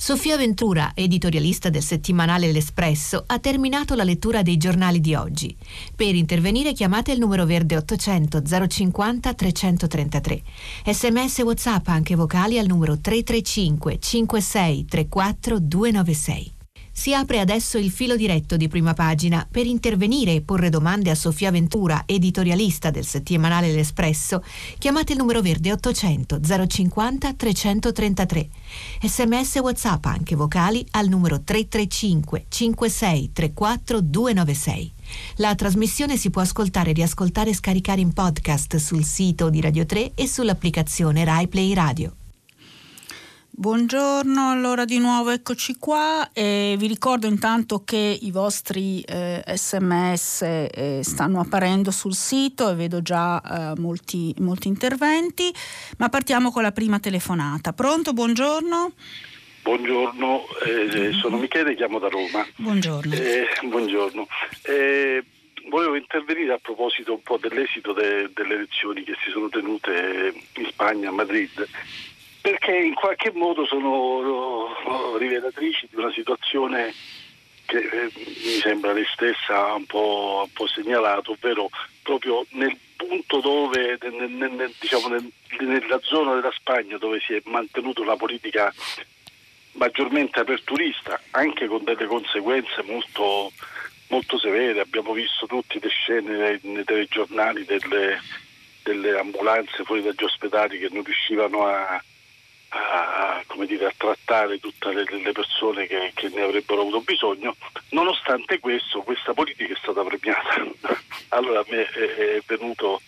Sofia Ventura, editorialista del settimanale L'Espresso, ha terminato la lettura dei giornali di oggi. Per intervenire chiamate il numero verde 800 050 333. Sms WhatsApp anche vocali al numero 335 56 34 296. Si apre adesso il filo diretto di prima pagina per intervenire e porre domande a Sofia Ventura, editorialista del settimanale L'Espresso. Chiamate il numero verde 800 050 333. Sms WhatsApp anche vocali al numero 335 56 34 296. La trasmissione si può ascoltare, riascoltare e scaricare in podcast sul sito di Radio 3 e sull'applicazione RaiPlay Radio. Buongiorno, allora di nuovo eccoci qua e vi ricordo intanto che i vostri eh, sms eh, stanno apparendo sul sito e vedo già eh, molti, molti, interventi, ma partiamo con la prima telefonata. Pronto, buongiorno? Buongiorno, eh, sono Michele, chiamo da Roma. Buongiorno. Eh, buongiorno. Eh, volevo intervenire a proposito un po' dell'esito de- delle elezioni che si sono tenute in Spagna, a Madrid perché in qualche modo sono rivelatrici di una situazione che eh, mi sembra lei stessa un un po segnalato, ovvero proprio nel punto dove, nel, nel, diciamo, nel, nella zona della Spagna dove si è mantenuta una politica maggiormente aperturista, anche con delle conseguenze molto, molto severe. Abbiamo visto tutte le scene nei telegiornali delle, delle ambulanze fuori dagli ospedali che non riuscivano a, a, dire, a trattare tutte le, le persone che, che, ne avrebbero avuto bisogno, nonostante questo questa politica è stata premiata. [LAUGHS] allora a me è, è, venuto,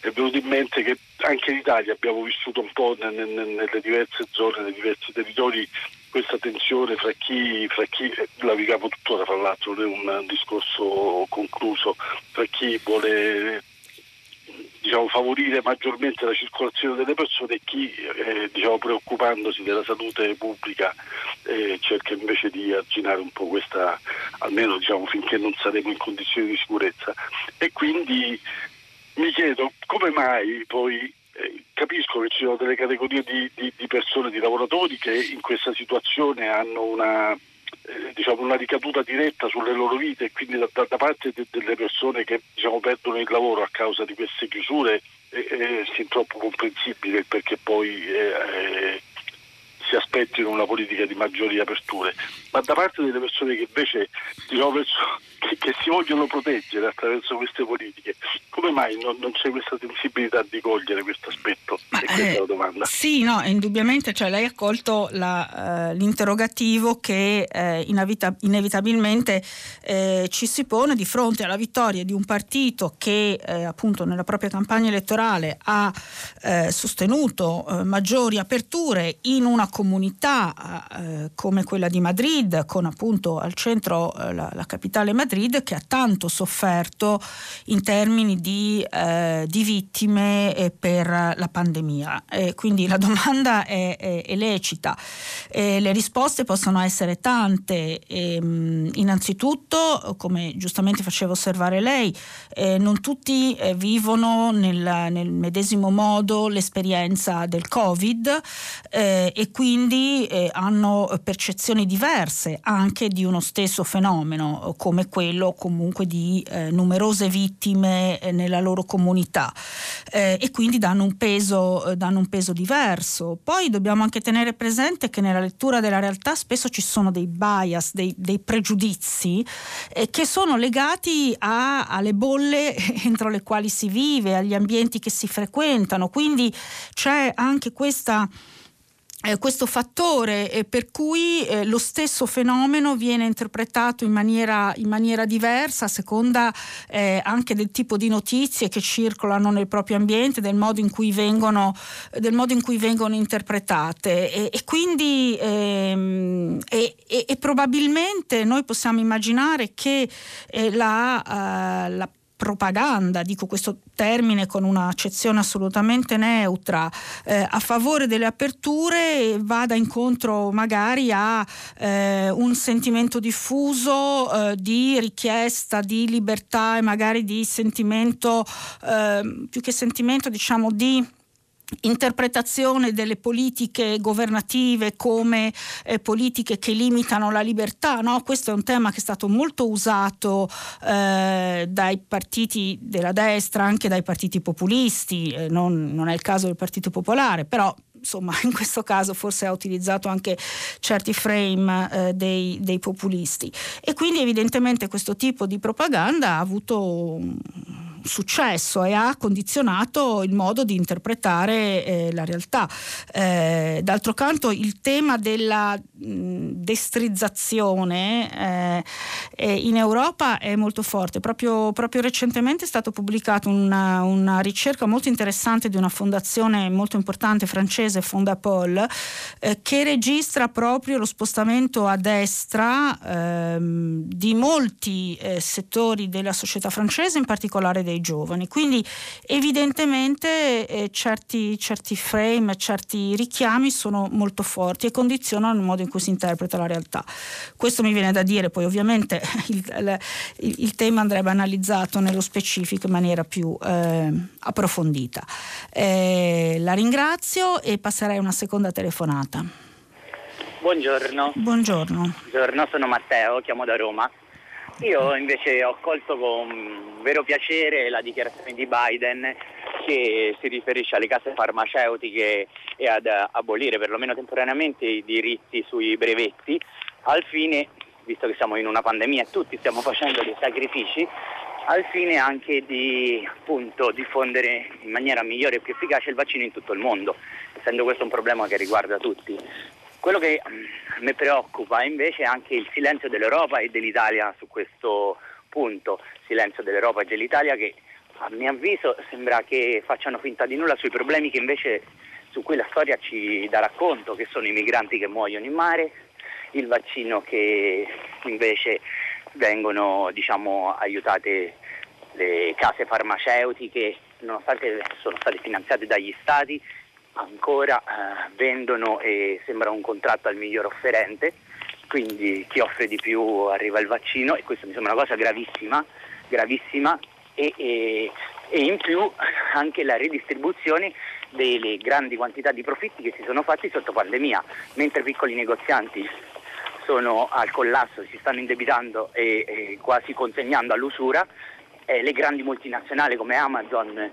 è, venuto, in mente che anche in Italia abbiamo vissuto un po' nelle, nelle diverse zone, nei diversi territori questa tensione fra chi, fra chi, la viviamo tuttora fra l'altro, non è un discorso concluso, fra chi vuole diciamo, favorire maggiormente la circolazione delle persone e chi eh, diciamo, preoccupandosi della salute pubblica eh, cerca invece di arginare un po' questa, almeno diciamo, finché non saremo in condizioni di sicurezza. E quindi mi chiedo come mai poi eh, capisco che ci sono delle categorie di, di, di persone, di lavoratori che in questa situazione hanno una eh, diciamo, una ricaduta diretta sulle loro vite e quindi da, da parte de, delle persone che diciamo, perdono il lavoro a causa di queste chiusure è, è sin troppo comprensibile perché poi eh, si aspettino una politica di maggiori aperture, ma da parte delle persone che invece diciamo, che, che, si vogliono proteggere attraverso queste politiche, come mai non, non c'è questa sensibilità di cogliere questo aspetto? Ma, eh. Sì, no, indubbiamente, cioè lei ha colto la, uh, l'interrogativo che eh, inevita- inevitabilmente eh, ci si pone di fronte alla vittoria di un partito che appunto nella propria campagna elettorale ha sostenuto maggiori aperture in una comunità come quella di Madrid, con appunto al centro la, la capitale Madrid, Madrid che ha tanto sofferto in termini di, eh, di vittime eh, per la pandemia. Eh, quindi la domanda è, è, è lecita. le risposte possono essere tante. Ehm, innanzitutto, come giustamente faceva osservare lei, eh, non tutti eh, vivono nel, nel, medesimo modo l'esperienza del Covid eh, e quindi hanno percezioni diverse anche di uno stesso fenomeno come questo quello comunque di eh, numerose vittime eh, nella loro comunità eh, e quindi danno un, peso, eh, danno un, peso, diverso. Poi dobbiamo anche tenere presente che nella lettura della realtà spesso ci sono dei bias, dei, dei pregiudizi che sono legati a, alle bolle [LAUGHS] entro le quali si vive, agli ambienti che si frequentano, quindi c'è anche questa eh, questo fattore eh, per cui eh, lo stesso fenomeno viene interpretato in maniera, in maniera diversa a seconda eh, anche del tipo di notizie che circolano nel proprio ambiente, del modo in cui vengono, in cui vengono interpretate. E, e quindi ehm, e, e, probabilmente noi possiamo immaginare che eh, la, uh, la propaganda, dico questo termine con un'accezione assolutamente neutra, eh, a favore delle aperture vada incontro magari a eh, un sentimento diffuso eh, di richiesta di libertà e magari di sentimento, eh, più che sentimento diciamo di interpretazione delle politiche governative come eh, politiche che limitano la libertà, no? questo è un tema che è stato molto usato eh, dai partiti della destra, anche dai partiti populisti, eh, non, non, è il caso del Partito Popolare, però insomma [LAUGHS] in questo caso forse ha utilizzato anche certi frame eh, dei, dei, populisti e quindi evidentemente questo tipo di propaganda ha avuto successo e ha condizionato il modo di interpretare eh, la realtà. Eh, d'altro canto il tema della mh, destrizzazione eh, in Europa è molto forte. Proprio, proprio recentemente è stata pubblicata una, una, ricerca molto interessante di una fondazione molto importante francese, Fondapol, eh, che registra proprio lo spostamento a destra ehm, di molti eh, settori della società francese, in particolare dei giovani. Quindi evidentemente eh, certi, certi frame, certi richiami sono molto forti e condizionano il modo in cui si interpreta la realtà. Questo mi viene da dire, poi ovviamente [LAUGHS] il, il, il tema andrebbe analizzato nello specifico in maniera più eh, approfondita. Eh, la ringrazio e passerei a una seconda telefonata. Buongiorno. Buongiorno. Buongiorno, sono Matteo, chiamo da Roma. Io invece ho colto con vero piacere la dichiarazione di Biden che si riferisce alle case farmaceutiche e ad abolire perlomeno temporaneamente i diritti sui brevetti al fine, visto che siamo in una pandemia e tutti stiamo facendo dei sacrifici, al fine anche di appunto, diffondere in maniera migliore e più efficace il vaccino in tutto il mondo, essendo questo un problema che riguarda tutti. Quello che mm, mi preoccupa invece è anche il silenzio dell'Europa e dell'Italia su questo punto, silenzio dell'Europa e dell'Italia che a mio avviso sembra che facciano finta di nulla sui problemi che invece su cui la storia ci darà conto, che sono i migranti che muoiono in mare, il vaccino che invece vengono diciamo, aiutate le case farmaceutiche, nonostante sono state finanziate dagli stati, ancora eh, vendono e sembra un contratto al miglior offerente, quindi chi offre di più arriva il vaccino e questo mi sembra una cosa gravissima, gravissima e, e, e in più anche la redistribuzione delle grandi quantità di profitti che si sono fatti sotto pandemia, mentre piccoli negozianti sono al collasso, si stanno indebitando e, e quasi consegnando all'usura, eh, le grandi multinazionali come Amazon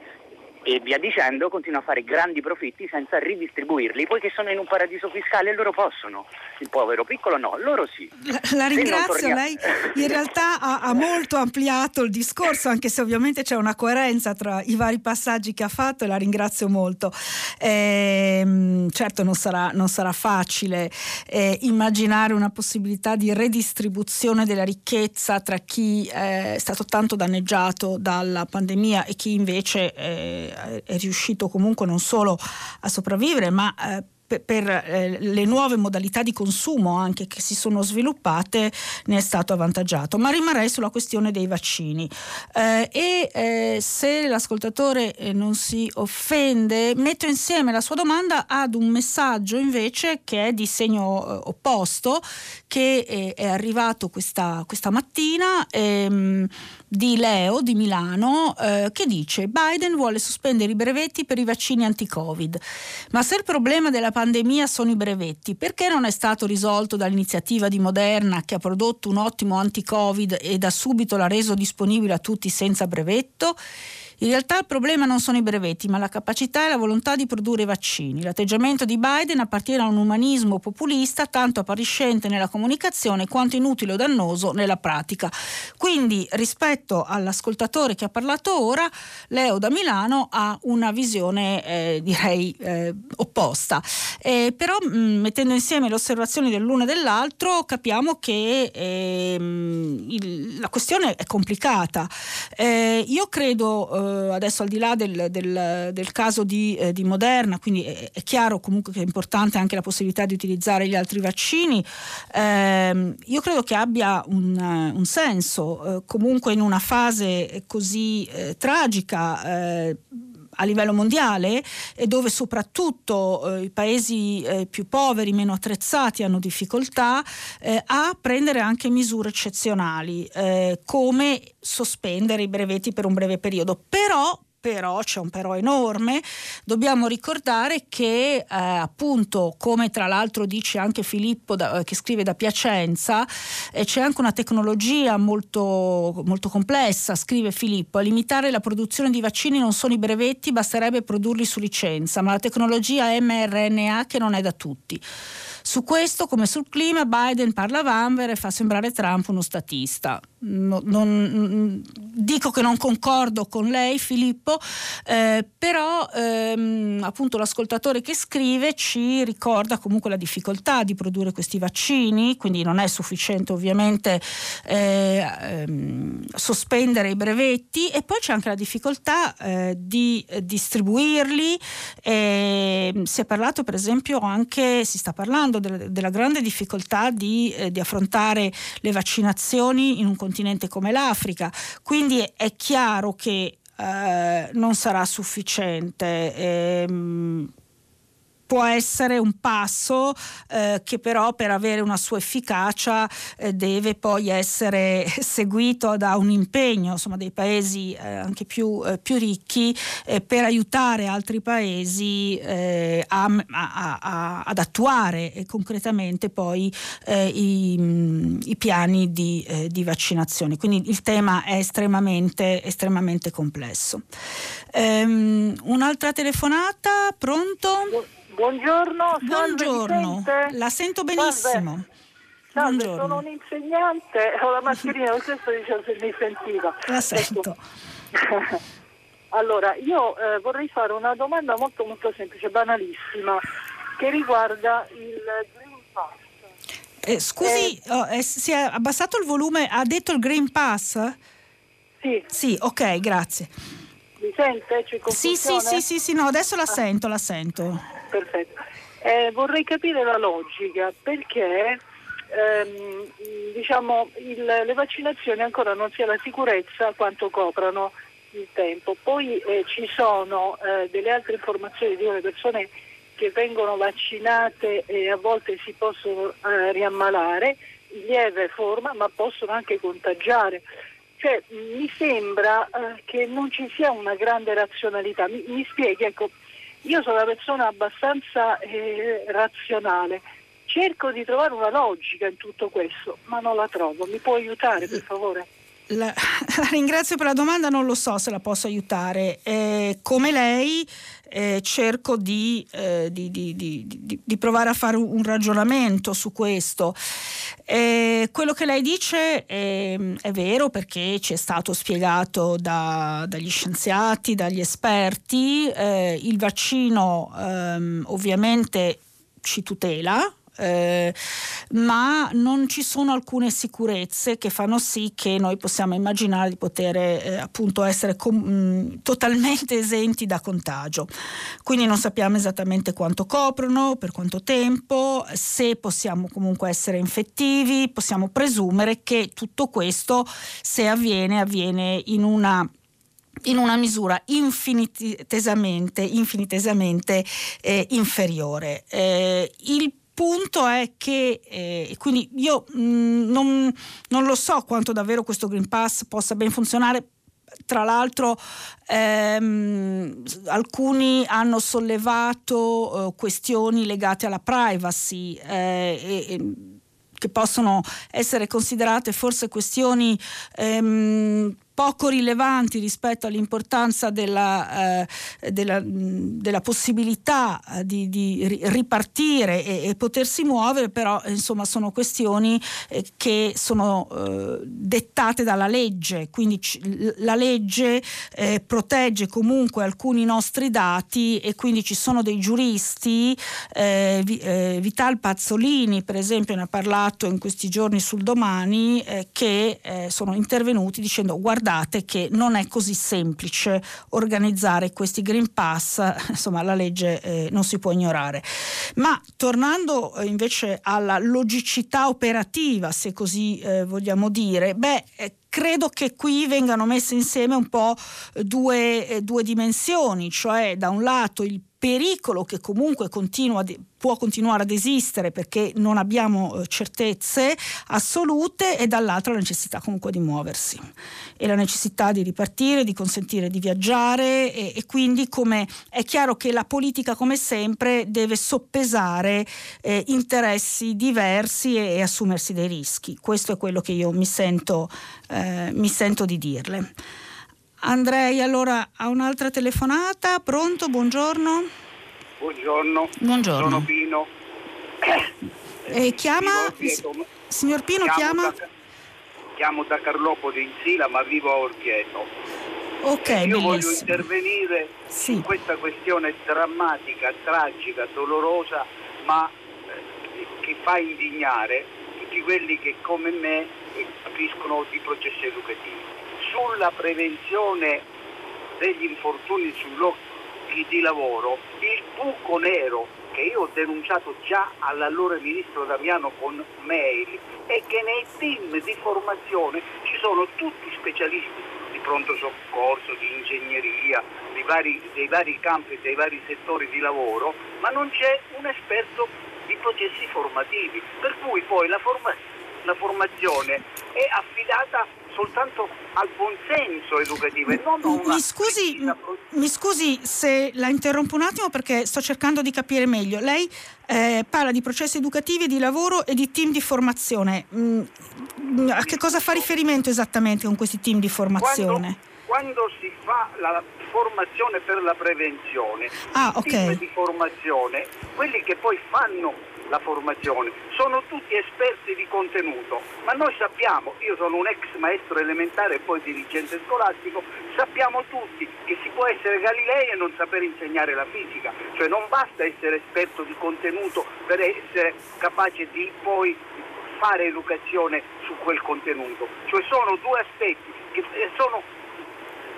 e via dicendo, continua a fare grandi profitti senza ridistribuirli, poiché sono in un paradiso fiscale e loro possono. Il povero piccolo no, loro sì. La, la ringrazio, lei [LAUGHS] in realtà ha, ha, molto ampliato il discorso, anche se ovviamente c'è una coerenza tra i vari passaggi che ha fatto e la ringrazio molto. Eh, certo non sarà, non sarà facile eh, immaginare una possibilità di redistribuzione della ricchezza tra chi eh, è stato tanto danneggiato dalla pandemia e chi invece eh, è riuscito comunque non solo a sopravvivere, ma eh, per, eh, le nuove modalità di consumo anche che si sono sviluppate ne è stato avvantaggiato. Ma rimarrei sulla questione dei vaccini eh, e eh, se l'ascoltatore eh, non si offende metto insieme la sua domanda ad un messaggio invece che è di segno eh, opposto che eh, è arrivato questa, questa mattina. Ehm, di Leo di Milano che dice Biden vuole sospendere i brevetti per i vaccini anti-Covid. Ma se il problema della pandemia sono i brevetti, perché non è stato risolto dall'iniziativa di Moderna che ha prodotto un ottimo anti-Covid e da subito l'ha reso disponibile a tutti senza brevetto? In realtà il problema non sono i brevetti, ma la capacità e la volontà di produrre vaccini. L'atteggiamento di Biden appartiene a un umanismo populista tanto appariscente nella comunicazione quanto inutile o dannoso nella pratica. Quindi rispetto all'ascoltatore che ha parlato ora, Leo da Milano ha una visione eh, direi eh, opposta. Eh, però mh, mm, mettendo insieme le osservazioni dell'uno e dell'altro capiamo che ehm, il, la questione è complicata. Eh, io credo eh, adesso al di là del, del, del caso di, eh, di, Moderna, quindi è, è, chiaro comunque che è importante anche la possibilità di utilizzare gli altri vaccini, ehm, io credo che abbia un, un senso, eh, comunque in una fase così eh, tragica eh, a livello mondiale dove soprattutto eh, i paesi eh, più poveri, meno attrezzati hanno difficoltà eh, a prendere anche misure eccezionali come sospendere i brevetti per un breve periodo. Però però c'è un però enorme, dobbiamo ricordare che eh, appunto, come tra l'altro dice anche Filippo da, che scrive da Piacenza, eh, c'è anche una tecnologia molto, molto complessa, scrive Filippo, a limitare la produzione di vaccini non sono i brevetti, basterebbe produrli su licenza, ma la tecnologia mRNA che non è da tutti. Su questo, come sul clima, Biden parla a vanvera e fa sembrare Trump uno statista. No, non, dico che non concordo con lei Filippo, eh, però ehm, appunto l'ascoltatore che scrive ci ricorda comunque la difficoltà di produrre questi vaccini, quindi non è sufficiente ovviamente eh, ehm, sospendere i brevetti e poi c'è anche la difficoltà eh, di distribuirli. si è parlato per esempio anche, si sta parlando de- della grande difficoltà di, eh, di affrontare le vaccinazioni in un continente come l'Africa. Quindi è chiaro che eh, non sarà sufficiente. Ehm, può essere un passo eh, che però per avere una sua efficacia eh, deve poi essere [LAUGHS] seguito da un impegno insomma, dei paesi eh, anche più, eh, più ricchi eh, per aiutare altri paesi eh, a, a, a, ad attuare concretamente poi i, i, piani di, di, vaccinazione. Quindi il tema è estremamente, estremamente complesso. Um, un'altra telefonata, pronto? Buongiorno, Buongiorno. la sento benissimo. Salve, Salve sono un insegnante, ho la mascherina, per questo dicevo se mi sentiva. La sento. [LAUGHS] allora, io eh, vorrei fare una domanda molto molto semplice, banalissima, che riguarda il Green Pass. Eh, scusi, eh, oh, eh, si è abbassato il volume, ha detto il Green Pass? Sì. Sì, ok, grazie. Mi sente? Sì, sì, sì, sì, sì, no, adesso la sento, la sento perfetto. Eh, vorrei capire la logica perché ehm, diciamo, il, le vaccinazioni ancora non sia la sicurezza quanto coprano il tempo. Poi eh, ci sono eh, delle altre informazioni di le persone che vengono vaccinate e a volte si possono eh, riammalare in lieve forma, ma possono anche contagiare. Cioè, mi sembra eh, che non ci sia una grande razionalità. Mi, mi spieghi, ecco, io sono una persona abbastanza eh, razionale, cerco di trovare una logica in tutto questo, ma non la trovo. Mi può aiutare per favore? La, [LAUGHS] la ringrazio per la domanda, non lo so se la posso aiutare. Eh, come lei eh, cerco di, eh, di, di, di, provare a fare un ragionamento su questo. Eh, quello che lei dice è, è, vero perché ci è stato spiegato da, dagli scienziati, dagli esperti, eh, il vaccino ehm, ovviamente ci tutela, eh, ma non ci sono alcune sicurezze che fanno sì che noi possiamo immaginare di poter eh, appunto essere com- totalmente esenti da contagio. Quindi non sappiamo esattamente quanto coprono, per quanto tempo, se possiamo comunque essere infettivi, possiamo presumere che tutto questo se avviene avviene in una in una misura infinitesamente, infinitesamente eh, inferiore. Eh, il punto è che, eh, quindi io mh, mm, non, non, lo so quanto davvero questo Green Pass possa ben funzionare. Tra l'altro ehm, alcuni hanno sollevato eh, questioni legate alla privacy eh, e, che possono essere considerate forse questioni ehm, poco rilevanti rispetto all'importanza della, eh, della, della possibilità eh, di, di ripartire e, e, potersi muovere, però insomma sono questioni eh, che sono eh, dettate dalla legge, quindi c- la legge eh, protegge comunque alcuni nostri dati e quindi ci sono dei giuristi, eh, Vital Pazzolini per esempio ne ha parlato in questi giorni sul domani, che sono intervenuti dicendo guardate guardate che non è così semplice organizzare questi Green Pass, [LAUGHS] insomma la legge eh, non si può ignorare. Ma tornando eh, invece alla logicità operativa, se così eh, vogliamo dire, beh, eh, credo che qui vengano messe insieme un po' due, eh, due dimensioni, cioè da un lato il pericolo che comunque continua, può continuare ad esistere perché non abbiamo eh, certezze assolute e dall'altro la necessità comunque di muoversi e la necessità di ripartire, di consentire di viaggiare e, e quindi come è chiaro che la politica come sempre deve soppesare eh, interessi diversi e, e, assumersi dei rischi. Questo è quello che io mi sento, eh, mi sento di dirle. Andrei allora a un'altra telefonata. Pronto? Buongiorno. Buongiorno. Buongiorno. Sono Pino. Eh, chiama? Signor Pino chiamo chiama? Da, chiamo da Carlopoli in Sila ma vivo a Orvieto. Ok, Io bellissimo. voglio intervenire sì. su questa questione drammatica, tragica, dolorosa, ma eh, che fa indignare tutti quelli che come me capiscono di processi educativi sulla prevenzione degli infortuni sui luoghi di lavoro, il buco nero che io ho denunciato già all'allora ministro Damiano con mail è che nei team di formazione ci sono tutti specialisti di pronto soccorso, di ingegneria, dei vari, dei vari campi, dei vari settori di lavoro, ma non c'è un esperto di processi formativi, per cui poi la, forma, la formazione è affidata soltanto al buonsenso educativo e non a una mi scusi, mi scusi se la interrompo un attimo perché sto cercando di capire meglio. Lei eh, parla di processi educativi, di lavoro e di team di formazione. Mm, a che cosa fa riferimento esattamente con questi team di formazione? Quando, quando si fa la formazione per la prevenzione, ah, okay. team di formazione, quelli che poi fanno la formazione, sono tutti esperti di contenuto, ma noi sappiamo, io sono un ex maestro elementare e poi dirigente scolastico, sappiamo tutti che si può essere Galilei e non saper insegnare la fisica, cioè non basta essere esperto di contenuto per essere capace di poi fare educazione su quel contenuto, cioè sono due aspetti che sono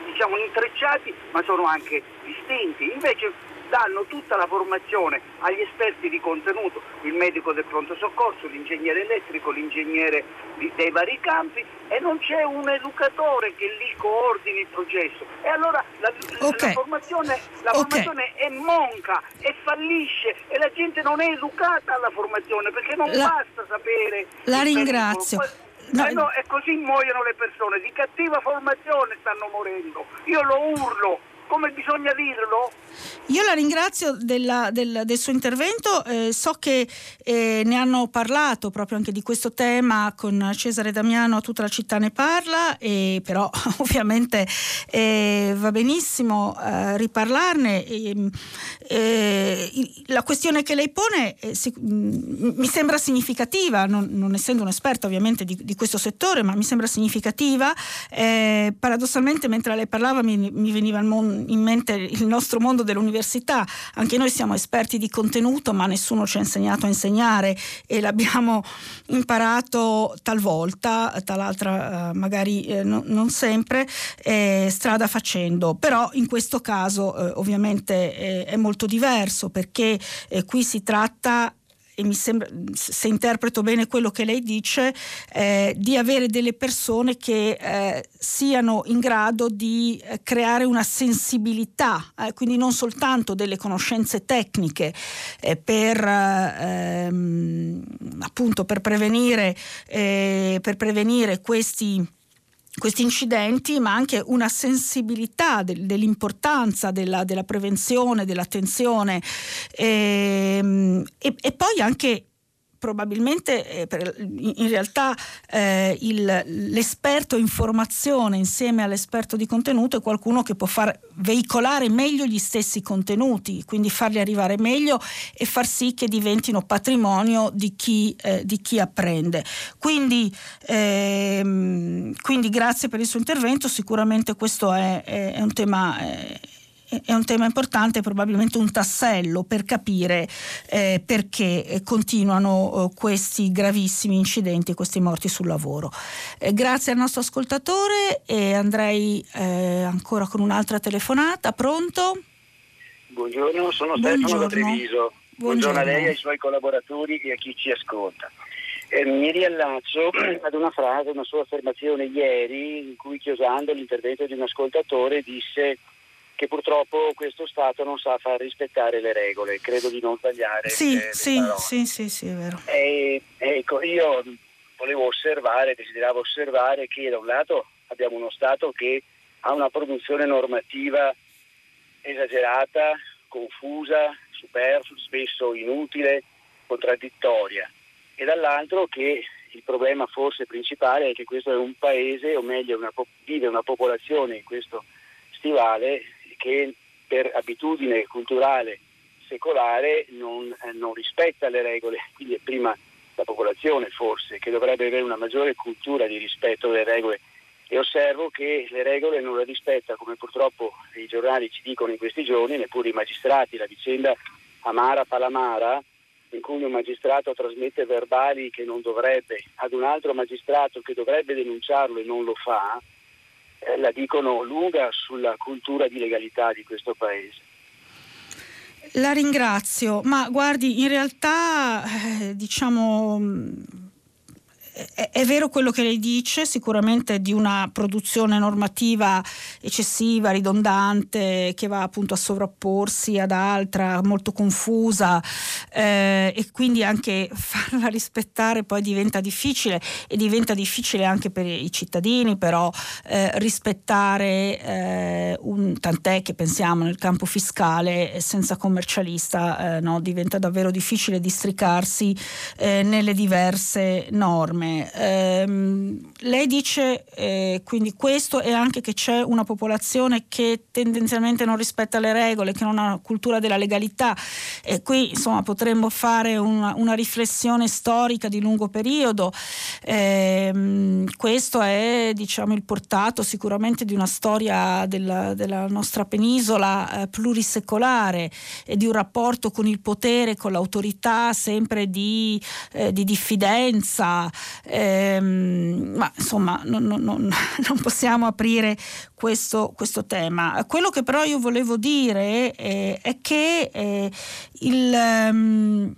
diciamo intrecciati ma sono anche distinti. Invece danno tutta la formazione agli esperti di contenuto, il medico del pronto soccorso, l'ingegnere elettrico, l'ingegnere dei vari campi e non c'è un educatore che lì coordini il processo. E allora la, okay. la formazione, la okay. formazione è monca e fallisce e la gente non è educata alla formazione perché non la, basta sapere. La ringrazio. No, eh no, e così muoiono le persone, di cattiva formazione stanno morendo. Io lo urlo, come bisogna dirlo? Io la ringrazio della, del, del, suo intervento, eh, so che eh, ne hanno parlato proprio anche di questo tema con Cesare Damiano, tutta la città ne parla, e però [LAUGHS] ovviamente eh, va benissimo eh, riparlarne. la questione che lei pone eh, si, mm, mi sembra significativa, non, non essendo un'esperta ovviamente di, di, questo settore, ma mi sembra significativa. Eh, paradossalmente mentre lei parlava mi, mi veniva in mente il nostro mondo dell'università, anche noi siamo esperti di contenuto ma nessuno ci ha insegnato a insegnare e l'abbiamo imparato talvolta, tal'altra eh, magari eh, no, non sempre, eh, strada facendo, però in questo caso eh, ovviamente eh, è molto diverso perché eh, qui si tratta e mi sembra, se interpreto bene quello che lei dice, eh, di avere delle persone che eh, siano in grado di eh, creare una sensibilità, eh, quindi non soltanto delle conoscenze tecniche eh, per, ehm, appunto per prevenire, eh, per prevenire questi questi incidenti, ma anche una sensibilità del, dell'importanza della, della, prevenzione, dell'attenzione ehm, e, e poi anche probabilmente eh, in realtà eh, il, l'esperto in formazione insieme all'esperto di contenuto è qualcuno che può far veicolare meglio gli stessi contenuti, quindi farli arrivare meglio e far sì che diventino patrimonio di chi, eh, di chi apprende. Quindi, ehm, quindi, grazie per il suo intervento, sicuramente questo è, è, è un tema eh, è un tema importante, probabilmente un tassello per capire eh, perché continuano eh, questi gravissimi incidenti, questi morti sul lavoro. Eh, grazie al nostro ascoltatore e andrei eh, ancora con un'altra telefonata. Pronto? Buongiorno, sono Buongiorno. Stefano da Treviso. Buongiorno. Buongiorno a lei, ai suoi collaboratori e a chi ci ascolta. Eh, mi riallaccio [CLEARS THROAT] ad una frase, una sua affermazione ieri in cui chiosando l'intervento di un ascoltatore disse che purtroppo questo Stato non sa far rispettare le regole, credo di non sbagliare. Sì, eh, sì, sì, sì, sì, è vero. E, ecco, io volevo osservare, desideravo osservare che da un lato abbiamo uno Stato che ha una produzione normativa esagerata, confusa, superflua, spesso inutile, contraddittoria, e dall'altro che il problema forse principale è che questo è un paese, o meglio una, vive una popolazione in questo stivale che per abitudine culturale secolare non, eh, non rispetta le regole, quindi è prima la popolazione forse che dovrebbe avere una maggiore cultura di rispetto delle regole. E osservo che le regole non le rispetta come purtroppo i giornali ci dicono in questi giorni, neppure i magistrati, la vicenda Amara Palamara in cui un magistrato trasmette verbali che non dovrebbe ad un altro magistrato che dovrebbe denunciarlo e non lo fa, eh, la dicono lunga sulla cultura di legalità di questo Paese. La ringrazio, ma guardi, in realtà eh, diciamo è, vero quello che lei dice, sicuramente di una produzione normativa eccessiva, ridondante, che va appunto a sovrapporsi ad altra, molto confusa eh, e quindi anche [LAUGHS] farla rispettare poi diventa difficile e diventa difficile anche per i cittadini, però eh, rispettare eh, un, tant'è che pensiamo nel campo fiscale eh, senza commercialista eh, no, diventa davvero difficile districarsi eh, nelle diverse norme. Ehm, lei dice eh, quindi questo e anche che c'è una popolazione che tendenzialmente non rispetta le regole, che non ha una cultura della legalità. E qui insomma potremmo fare una, una riflessione storica di lungo periodo. Ehm, questo è diciamo il portato sicuramente di una storia della, della nostra penisola eh, plurisecolare e di un rapporto con il potere, con l'autorità sempre di, eh, di diffidenza, ehm, ma insomma non, non, non, [LAUGHS] non possiamo aprire questo, questo, tema. Quello che però io volevo dire eh, è che eh, il, um,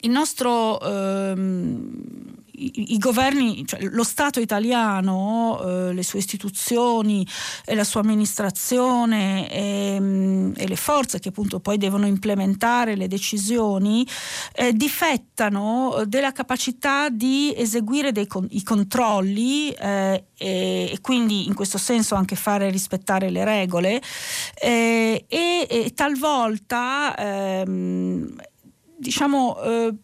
il nostro... Um, i, governi, cioè lo Stato italiano, eh, le sue istituzioni e la sua amministrazione e, ehm, e, le forze che appunto poi devono implementare le decisioni eh, difettano della capacità di eseguire dei con, i controlli eh, e, e, quindi in questo senso anche fare rispettare le regole eh, e, e, talvolta ehm, diciamo eh,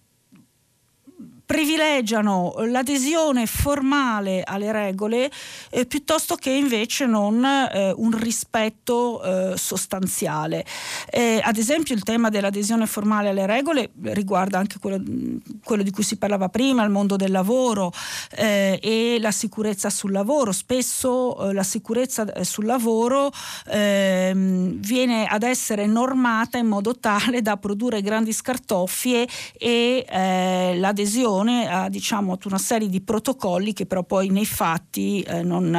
privilegiano l'adesione formale alle regole eh, piuttosto che invece non eh, un rispetto eh, sostanziale. Eh, ad esempio il tema dell'adesione formale alle regole riguarda anche quello, quello di cui si parlava prima, il mondo del lavoro eh, e la sicurezza sul lavoro. Spesso eh, la sicurezza sul lavoro ehm, viene ad essere normata in modo tale da produrre grandi scartoffie e l'adesione attenzione a diciamo, una serie di protocolli che però poi nei fatti eh, non,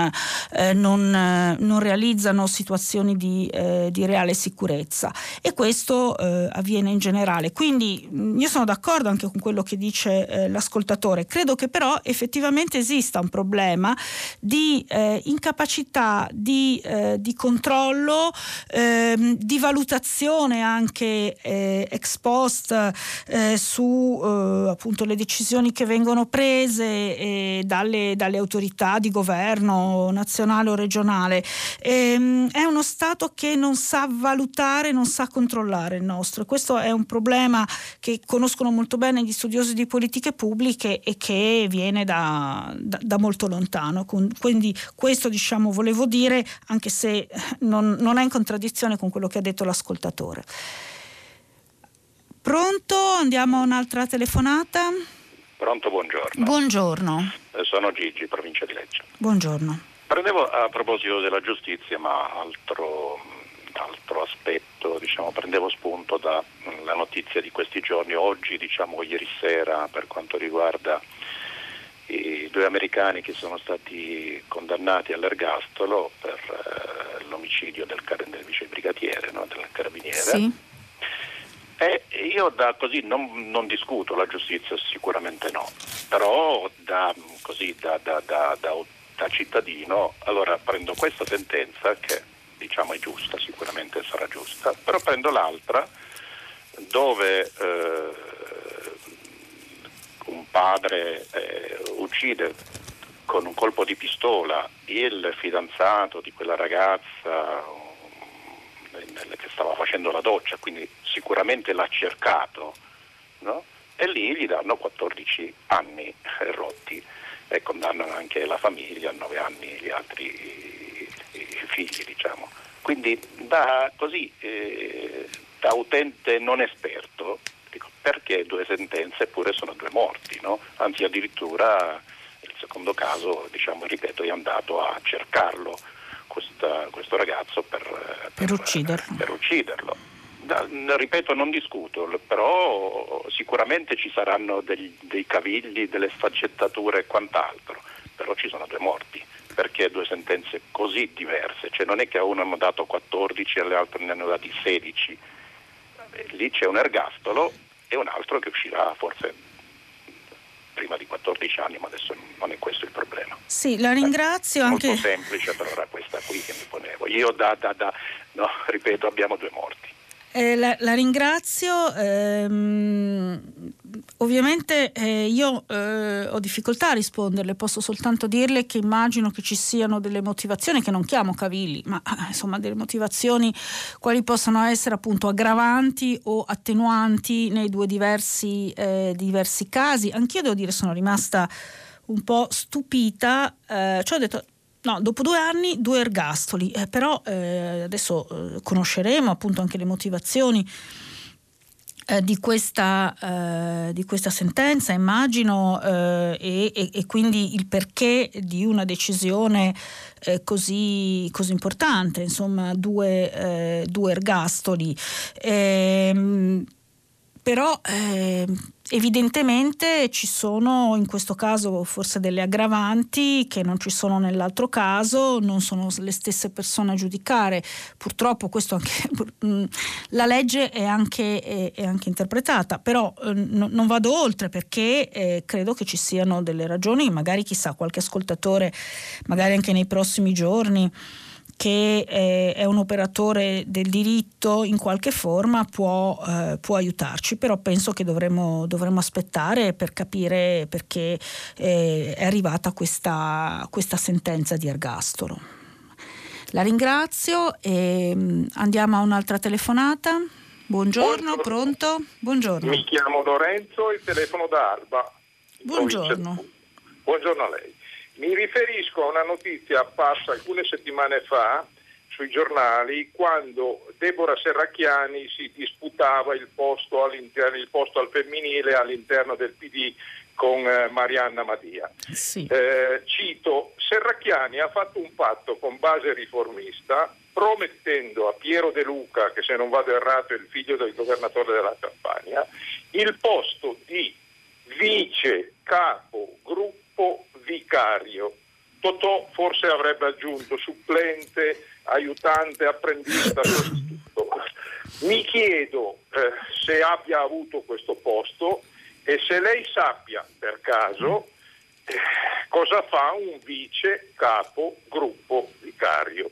eh, non, eh, non, realizzano situazioni di, eh, di, reale sicurezza e questo eh, avviene in generale. Quindi mm, io sono d'accordo anche con quello che dice eh, l'ascoltatore, credo che però effettivamente esista un problema di incapacità di, di controllo, ehm, di valutazione anche ex post su appunto le decisioni decisioni che vengono prese eh, dalle, dalle, autorità di governo nazionale o regionale. Eh, è uno Stato che non sa valutare, non sa controllare il nostro. Questo è un problema che conoscono molto bene gli studiosi di politiche pubbliche e che viene da, da, da molto lontano. Quindi questo diciamo, volevo dire, anche se non, non è in contraddizione con quello che ha detto l'ascoltatore. Pronto? Andiamo a un'altra telefonata. Pronto, buongiorno. Buongiorno. Eh, sono Gigi, provincia di Lecce. Buongiorno. Prendevo a proposito della giustizia, ma altro, altro aspetto, diciamo, prendevo spunto dalla mm, notizia di questi giorni, oggi, diciamo ieri sera, per quanto riguarda i due americani che sono stati condannati all'ergastolo per eh, l'omicidio del, del vice brigadiere, no, del carabiniere. Sì eh, io da così non, non, discuto la giustizia, sicuramente no, però da, così, da, da, da cittadino allora prendo questa sentenza che diciamo è giusta, sicuramente sarà giusta, però prendo l'altra dove eh, un padre eh, uccide con un colpo di pistola il fidanzato di quella ragazza che stava facendo la doccia, quindi sicuramente l'ha cercato, no? e lì gli danno 14 anni rotti e condannano anche la famiglia a 9 anni gli altri figli. Diciamo. Quindi da, così, eh, da utente non esperto, dico, perché due sentenze eppure sono due morti? No? Anzi addirittura il secondo caso, diciamo, ripeto, è andato a cercarlo questa, questo ragazzo per, per, per ucciderlo. Per ucciderlo ripeto, non discuto, però sicuramente ci saranno dei, dei cavigli, delle sfaccettature e quant'altro, però ci sono due morti. Perché due sentenze così diverse? Cioè non è che a uno hanno dato 14 e alle altre ne hanno dati 16. Eh, lì c'è un ergastolo e un altro che uscirà forse prima di 14 anni, ma adesso non è questo il problema. Sì, la ringrazio è anche. Molto semplice, però era questa qui che mi ponevo. Io da, da, da no, [LAUGHS] ripeto, abbiamo due morti. Eh, la, la, ringrazio. Ehm, ovviamente eh, io eh, ho difficoltà a risponderle, posso soltanto dirle che immagino che ci siano delle motivazioni che non chiamo cavilli, ma [LAUGHS] insomma delle motivazioni quali possono essere appunto aggravanti o attenuanti nei due diversi, eh, diversi casi. Anch'io devo dire sono rimasta un po' stupita, eh, cioè ho detto No, dopo due anni due ergastoli, eh, però eh, adesso eh, conosceremo appunto anche le motivazioni eh, di questa, eh, di, questa, sentenza, immagino, eh, e, e, quindi il perché di una decisione così, così, importante, insomma due, due ergastoli. Ehm, però eh, evidentemente ci sono in questo caso forse delle aggravanti che non ci sono nell'altro caso, non sono le stesse persone a giudicare. Purtroppo anche, [LAUGHS] mm, la legge è anche, è, è anche interpretata, però eh, no, non vado oltre perché eh, credo che ci siano delle ragioni, magari chissà qualche ascoltatore, magari anche nei prossimi giorni che eh, è un operatore del diritto in qualche forma può, eh, può aiutarci, però penso che dovremmo, dovremmo aspettare per capire perché eh, è arrivata questa, questa sentenza di ergastolo. La ringrazio e mm, andiamo a un'altra telefonata. Buongiorno, Buongiorno, pronto? Buongiorno. Mi chiamo Lorenzo e telefono da Alba. Buongiorno. Buongiorno a lei. Mi riferisco a una notizia apparsa alcune settimane fa sui giornali quando Deborah Serracchiani si disputava il posto, il posto al femminile all'interno del PD con eh, Marianna Madia. Sì. Eh, cito, Serracchiani ha fatto un patto con base riformista promettendo a Piero De Luca, che se non vado errato è il figlio del governatore della Campania, il posto di vice capo gruppo vicario. Totò forse avrebbe aggiunto supplente, aiutante, apprendista, sostituto. Mi chiedo eh, se abbia avuto questo posto e se lei sappia per caso eh, cosa fa un vice capo gruppo vicario.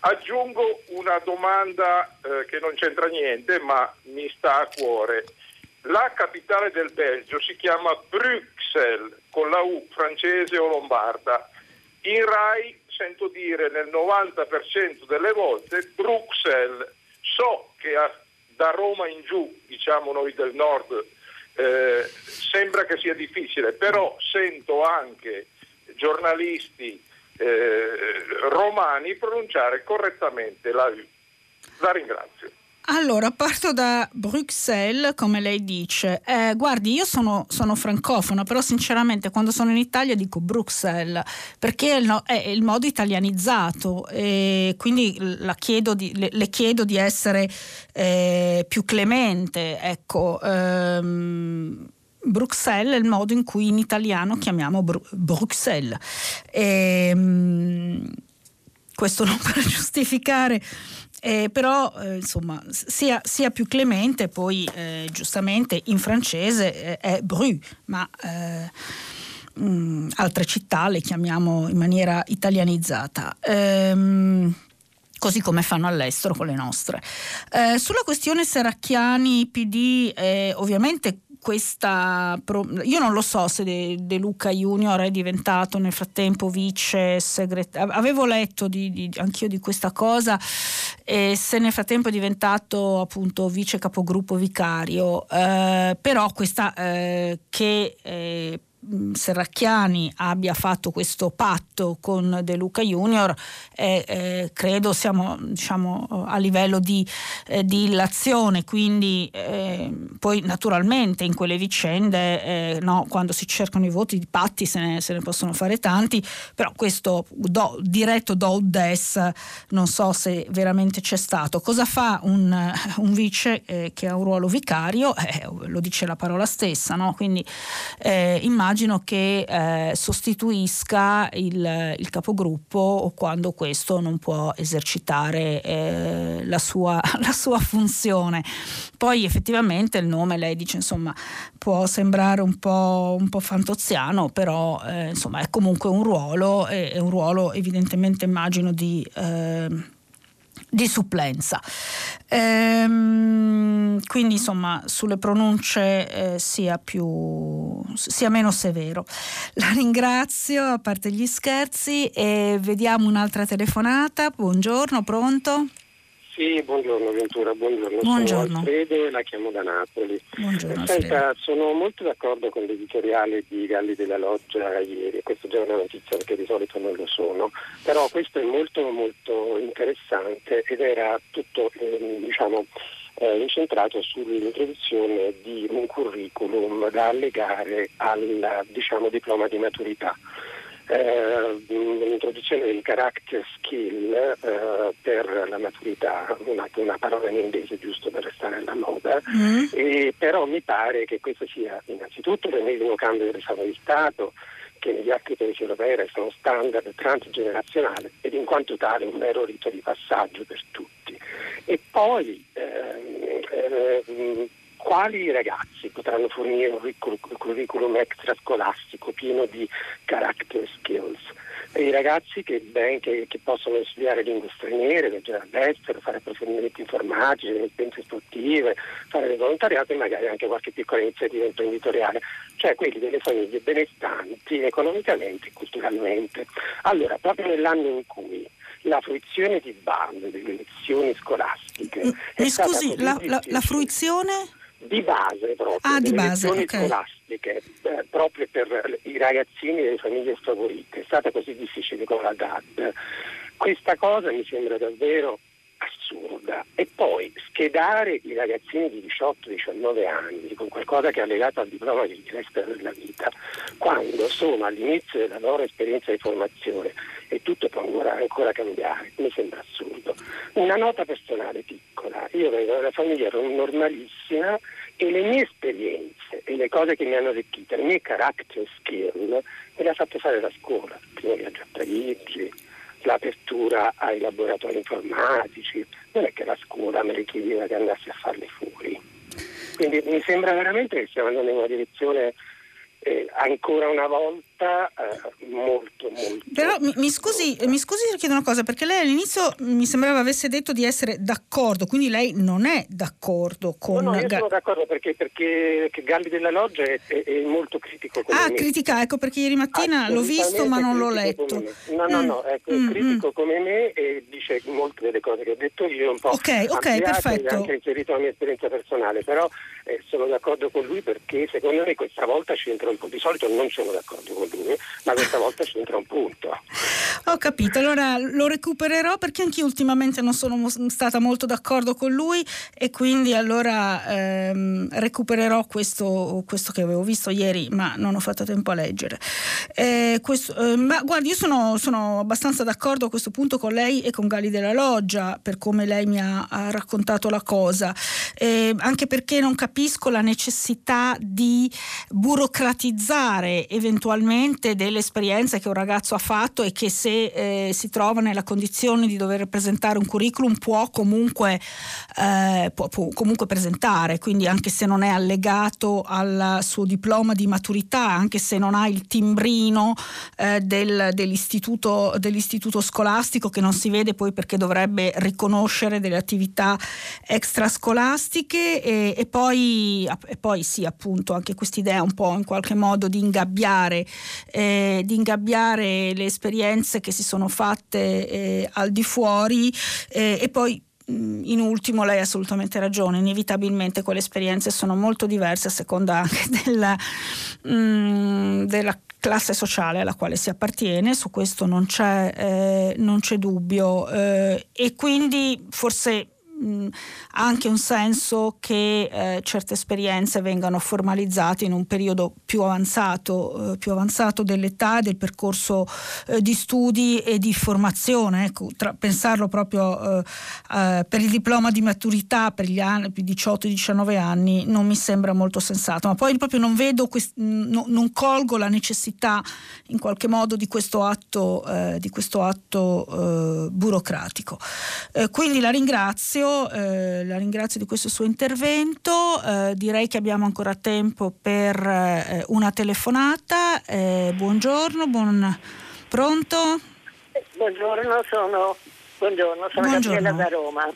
Aggiungo una domanda eh, che non c'entra niente ma mi sta a cuore. La capitale del Belgio si chiama Bruxelles, con la U francese o lombarda. In RAI sento dire nel 90% delle volte Bruxelles. So che a, da Roma in giù, diciamo noi del nord, eh, sembra che sia difficile, però sento anche giornalisti eh, romani pronunciare correttamente la U. La ringrazio. Allora, parto da Bruxelles, come lei dice. Eh, guardi, io sono, sono, francofona, però sinceramente quando sono in Italia dico Bruxelles, perché è il, è il modo italianizzato e quindi chiedo di, le, le, chiedo di essere eh, più clemente. Ecco, ehm, Bruxelles è il modo in cui in italiano chiamiamo Bru- Bruxelles. E, ehm, questo non per [LAUGHS] giustificare eh, però eh, insomma sia, sia, più clemente, poi eh, giustamente in francese eh, è Bru, ma mh, eh, mm, altre città le chiamiamo in maniera italianizzata. Ehm, così come fanno all'estero con le nostre. Eh, sulla questione Serracchiani PD, ovviamente questa io non lo so se De, De, Luca Junior è diventato nel frattempo vice segretario avevo letto di, di, anch'io di questa cosa e se nel frattempo è diventato appunto vice capogruppo vicario eh, però questa eh, che eh, Serracchiani abbia fatto questo patto con De Luca Junior eh, eh, credo siamo diciamo, a livello di, eh, di illazione quindi eh, poi naturalmente in quelle vicende eh, no, quando si cercano i voti di patti se ne, se ne possono fare tanti però questo do, diretto do des non so se veramente c'è stato cosa fa un, un vice eh, che ha un ruolo vicario lo dice la parola stessa no? quindi immagino immagino che eh, sostituisca il, il, capogruppo quando questo non può esercitare eh, la, sua, [LAUGHS] la, sua, funzione. Poi effettivamente il nome, lei dice, insomma, può sembrare un po', un po fantoziano, però eh, insomma, è comunque un ruolo, è un ruolo evidentemente immagino di eh, di supplenza. Ehm, quindi insomma sulle pronunce eh, sia, più, sia meno severo. La ringrazio a parte gli scherzi e vediamo un'altra telefonata. Buongiorno, pronto? Sì, buongiorno Ventura, buongiorno. buongiorno. Sono Alfredo e la chiamo da Napoli. Buongiorno, Senta, sono molto d'accordo con l'editoriale di Galli della Loggia ieri, questo già è una notizia perché di solito non lo sono, però questo è molto molto interessante ed era tutto eh, diciamo, eh, incentrato sull'introduzione di un curriculum da allegare al diciamo, diploma di maturità eh, l'introduzione del character skill eh, per la maturità, una, una, parola in inglese giusto per restare alla moda, mm. e, però mi pare che questo sia innanzitutto l'ennesimo cambio dell'esame di Stato che negli altri paesi europei restano standard transgenerazionale ed in quanto tale un vero rito di passaggio per tutti. E poi ehm, eh, quali ragazzi potranno fornire un curriculum extrascolastico pieno di character skills? I ragazzi che, ben, che, che possono studiare lingue straniere, leggere all'estero, fare approfondimenti informatici, esperienze sportive, fare del volontariato e magari anche qualche piccola iniziativa imprenditoriale, cioè quelli delle famiglie benestanti economicamente e culturalmente. Allora, proprio nell'anno in cui la fruizione di base delle lezioni scolastiche. Mi scusi, la, la, la fruizione? Di base proprio, ah, di base, okay. scolastiche, eh, proprio per i ragazzini delle famiglie sfavorite, è stata così difficile con la DAD. Questa cosa mi sembra davvero assurda. E poi schedare i ragazzini di 18-19 anni con qualcosa che è legato al diploma di resta della vita, quando sono all'inizio della loro esperienza di formazione e tutto può ancora, ancora cambiare, mi sembra assurdo. Una nota personale piccola, io vengo da una famiglia normalissima e le mie esperienze e le cose che mi hanno arricchito, le mie character skill, me le ha fatte fare la scuola, il primo viaggio a Parigi, l'apertura ai laboratori informatici, non è che la scuola mi richiedeva che andassi a farli fuori. Quindi mi sembra veramente che stiamo andando in una direzione eh, ancora una volta eh, molto molto però mi, mi, scusi mi scusi se chiedo una cosa perché lei all'inizio mi sembrava avesse detto di essere d'accordo quindi lei non è d'accordo con no, no io sono d'accordo perché, perché Galli della Loggia è, è, è molto critico con ah me. critica ecco perché ieri mattina l'ho visto ma non l'ho letto no no mm. no è mm, critico mm. come me e dice molte delle cose che ho detto io un po' ok ok perfetto anche inserito la mia esperienza personale però eh, sono d'accordo con lui perché secondo me questa volta c'entra un po'. Di solito non sono d'accordo con lui, ma questa volta c'entra un punto. Ho capito, allora lo recupererò perché anch'io ultimamente non sono stata molto d'accordo con lui e quindi allora ehm, recupererò questo, questo, che avevo visto ieri, ma non ho fatto tempo a leggere. Eh, questo, eh, ma guardi, io sono, sono, abbastanza d'accordo a questo punto con lei e con Gali della Loggia per come lei mi ha, ha raccontato la cosa, eh, anche perché non capisco la necessità di burocratizzare eventualmente delle esperienze che un ragazzo ha fatto e che se se eh, si trova nella condizione di dover presentare un curriculum può comunque, eh, può, può comunque presentare, quindi anche se non è allegato al suo diploma di maturità, anche se non ha il timbrino eh, del, dell'istituto, dell'istituto scolastico che non si vede poi perché dovrebbe riconoscere delle attività extrascolastiche e, e, poi, e poi sì appunto anche quest'idea un po' in qualche modo di ingabbiare, eh, di ingabbiare le esperienze che si sono fatte eh, al di fuori eh, e poi in ultimo lei ha assolutamente ragione, inevitabilmente quelle esperienze sono molto diverse a seconda anche [LAUGHS] della, mh, della classe sociale alla quale si appartiene, su questo non c'è, eh, non c'è dubbio eh, e quindi forse mh, anche un senso che eh, certe esperienze vengano formalizzate in un periodo più avanzato, eh, più avanzato dell'età, del percorso eh, di studi e di formazione. Ecco, tra, pensarlo proprio eh, eh, per il diploma di maturità per gli anni più 18-19 anni non mi sembra molto sensato, ma poi proprio non vedo, quest- no, non colgo la necessità in qualche modo di questo atto, eh, di questo atto burocratico. quindi la ringrazio. Eh, la ringrazio di questo suo intervento, eh, direi che abbiamo ancora tempo per eh, una telefonata. Eh, buongiorno, buon... pronto? Buongiorno, sono, buongiorno, sono buongiorno. Gabriella da Roma.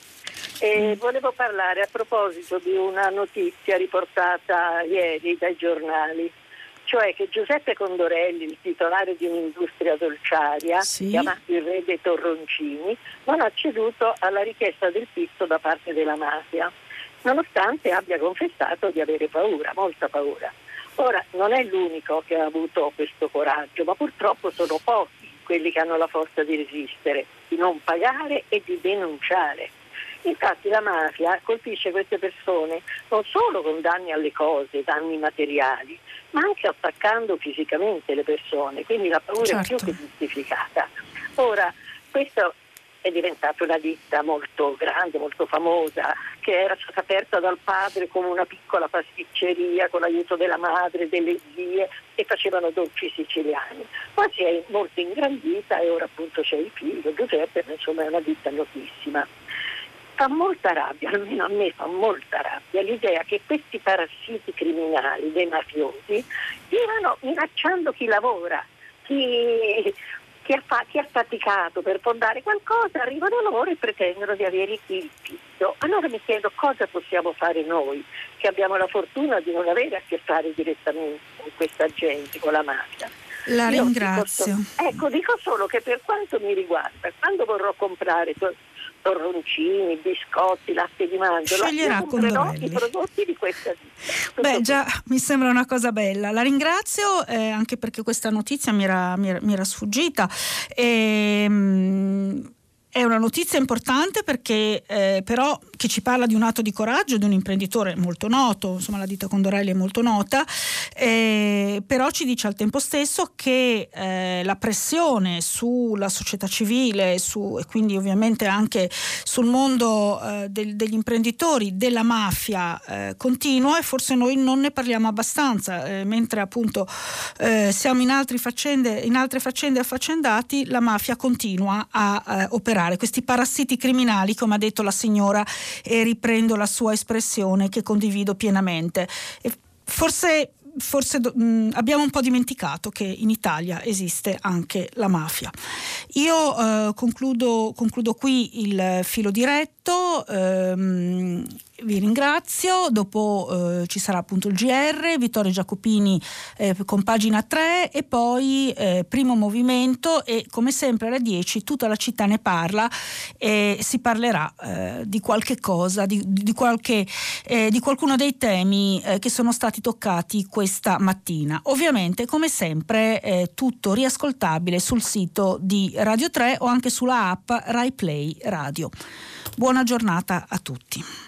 E volevo parlare a proposito di una notizia riportata ieri dai giornali cioè che Giuseppe Condorelli, il titolare di un'industria dolciaria, sì. chiamato il re dei torroncini, non ha ceduto alla richiesta del pizzo da parte della mafia, nonostante abbia confessato di avere paura, molta paura. Ora, non è l'unico che ha avuto questo coraggio, ma purtroppo sono pochi quelli che hanno la forza di resistere, di non pagare e di denunciare. Infatti la mafia colpisce queste persone non solo con danni alle cose, danni materiali, ma anche attaccando fisicamente le persone, quindi la paura certo. è più certo. che giustificata. Ora, questo è diventata una ditta molto grande, molto famosa, che era stata aperta dal padre come una piccola pasticceria con l'aiuto della madre, delle zie e facevano dolci siciliani. Poi si è molto ingrandita e ora appunto c'è il figlio Giuseppe, insomma è una ditta notissima fa molta rabbia, almeno a me fa molta rabbia l'idea che questi parassiti criminali dei mafiosi stiano minacciando chi lavora, chi, chi, ha, fa, chi, ha, faticato per fondare qualcosa, arrivano loro e pretendono di avere il pizzo. Allora mi chiedo cosa possiamo fare noi, che abbiamo la fortuna di non avere a che fare direttamente con questa gente, con la mafia. La Io ringrazio. Dico, ecco, dico solo che per quanto mi riguarda, quando vorrò comprare torroncini, biscotti, latte di mandorla. Sceglierà Condorelli. i prodotti di questa ditta. Beh, già mi sembra una cosa bella. La ringrazio eh, anche perché questa notizia mi era, mi era, mi era sfuggita. E, ehm, è una notizia importante perché eh, però che ci parla di un atto di coraggio di un imprenditore molto noto, insomma la ditta Condorelli è molto nota, eh, però ci dice al tempo stesso che eh, la pressione sulla società civile su, e quindi ovviamente anche sul mondo eh, del, degli imprenditori, della mafia eh, continua e forse noi non ne parliamo abbastanza, eh, mentre appunto siamo in, faccende, in, altre faccende affaccendati, la mafia continua a operare. Questi parassiti criminali, come ha detto la signora, e riprendo la sua espressione che condivido pienamente. E forse forse mh, abbiamo un po' dimenticato che in Italia esiste anche la mafia. Io eh, concludo, concludo, qui il filo diretto. Ehm, vi ringrazio, dopo eh, ci sarà appunto il GR, Vittorio Giacopini eh, con pagina 3 e poi eh, primo movimento e come sempre alle 10 tutta la città ne parla e si parlerà eh, di qualche cosa, di, di, qualche, eh, di qualcuno dei temi eh, che sono stati toccati questa mattina. Ovviamente come sempre tutto riascoltabile sul sito di Radio 3 o anche sulla app Rai Play Radio. Buona giornata a tutti.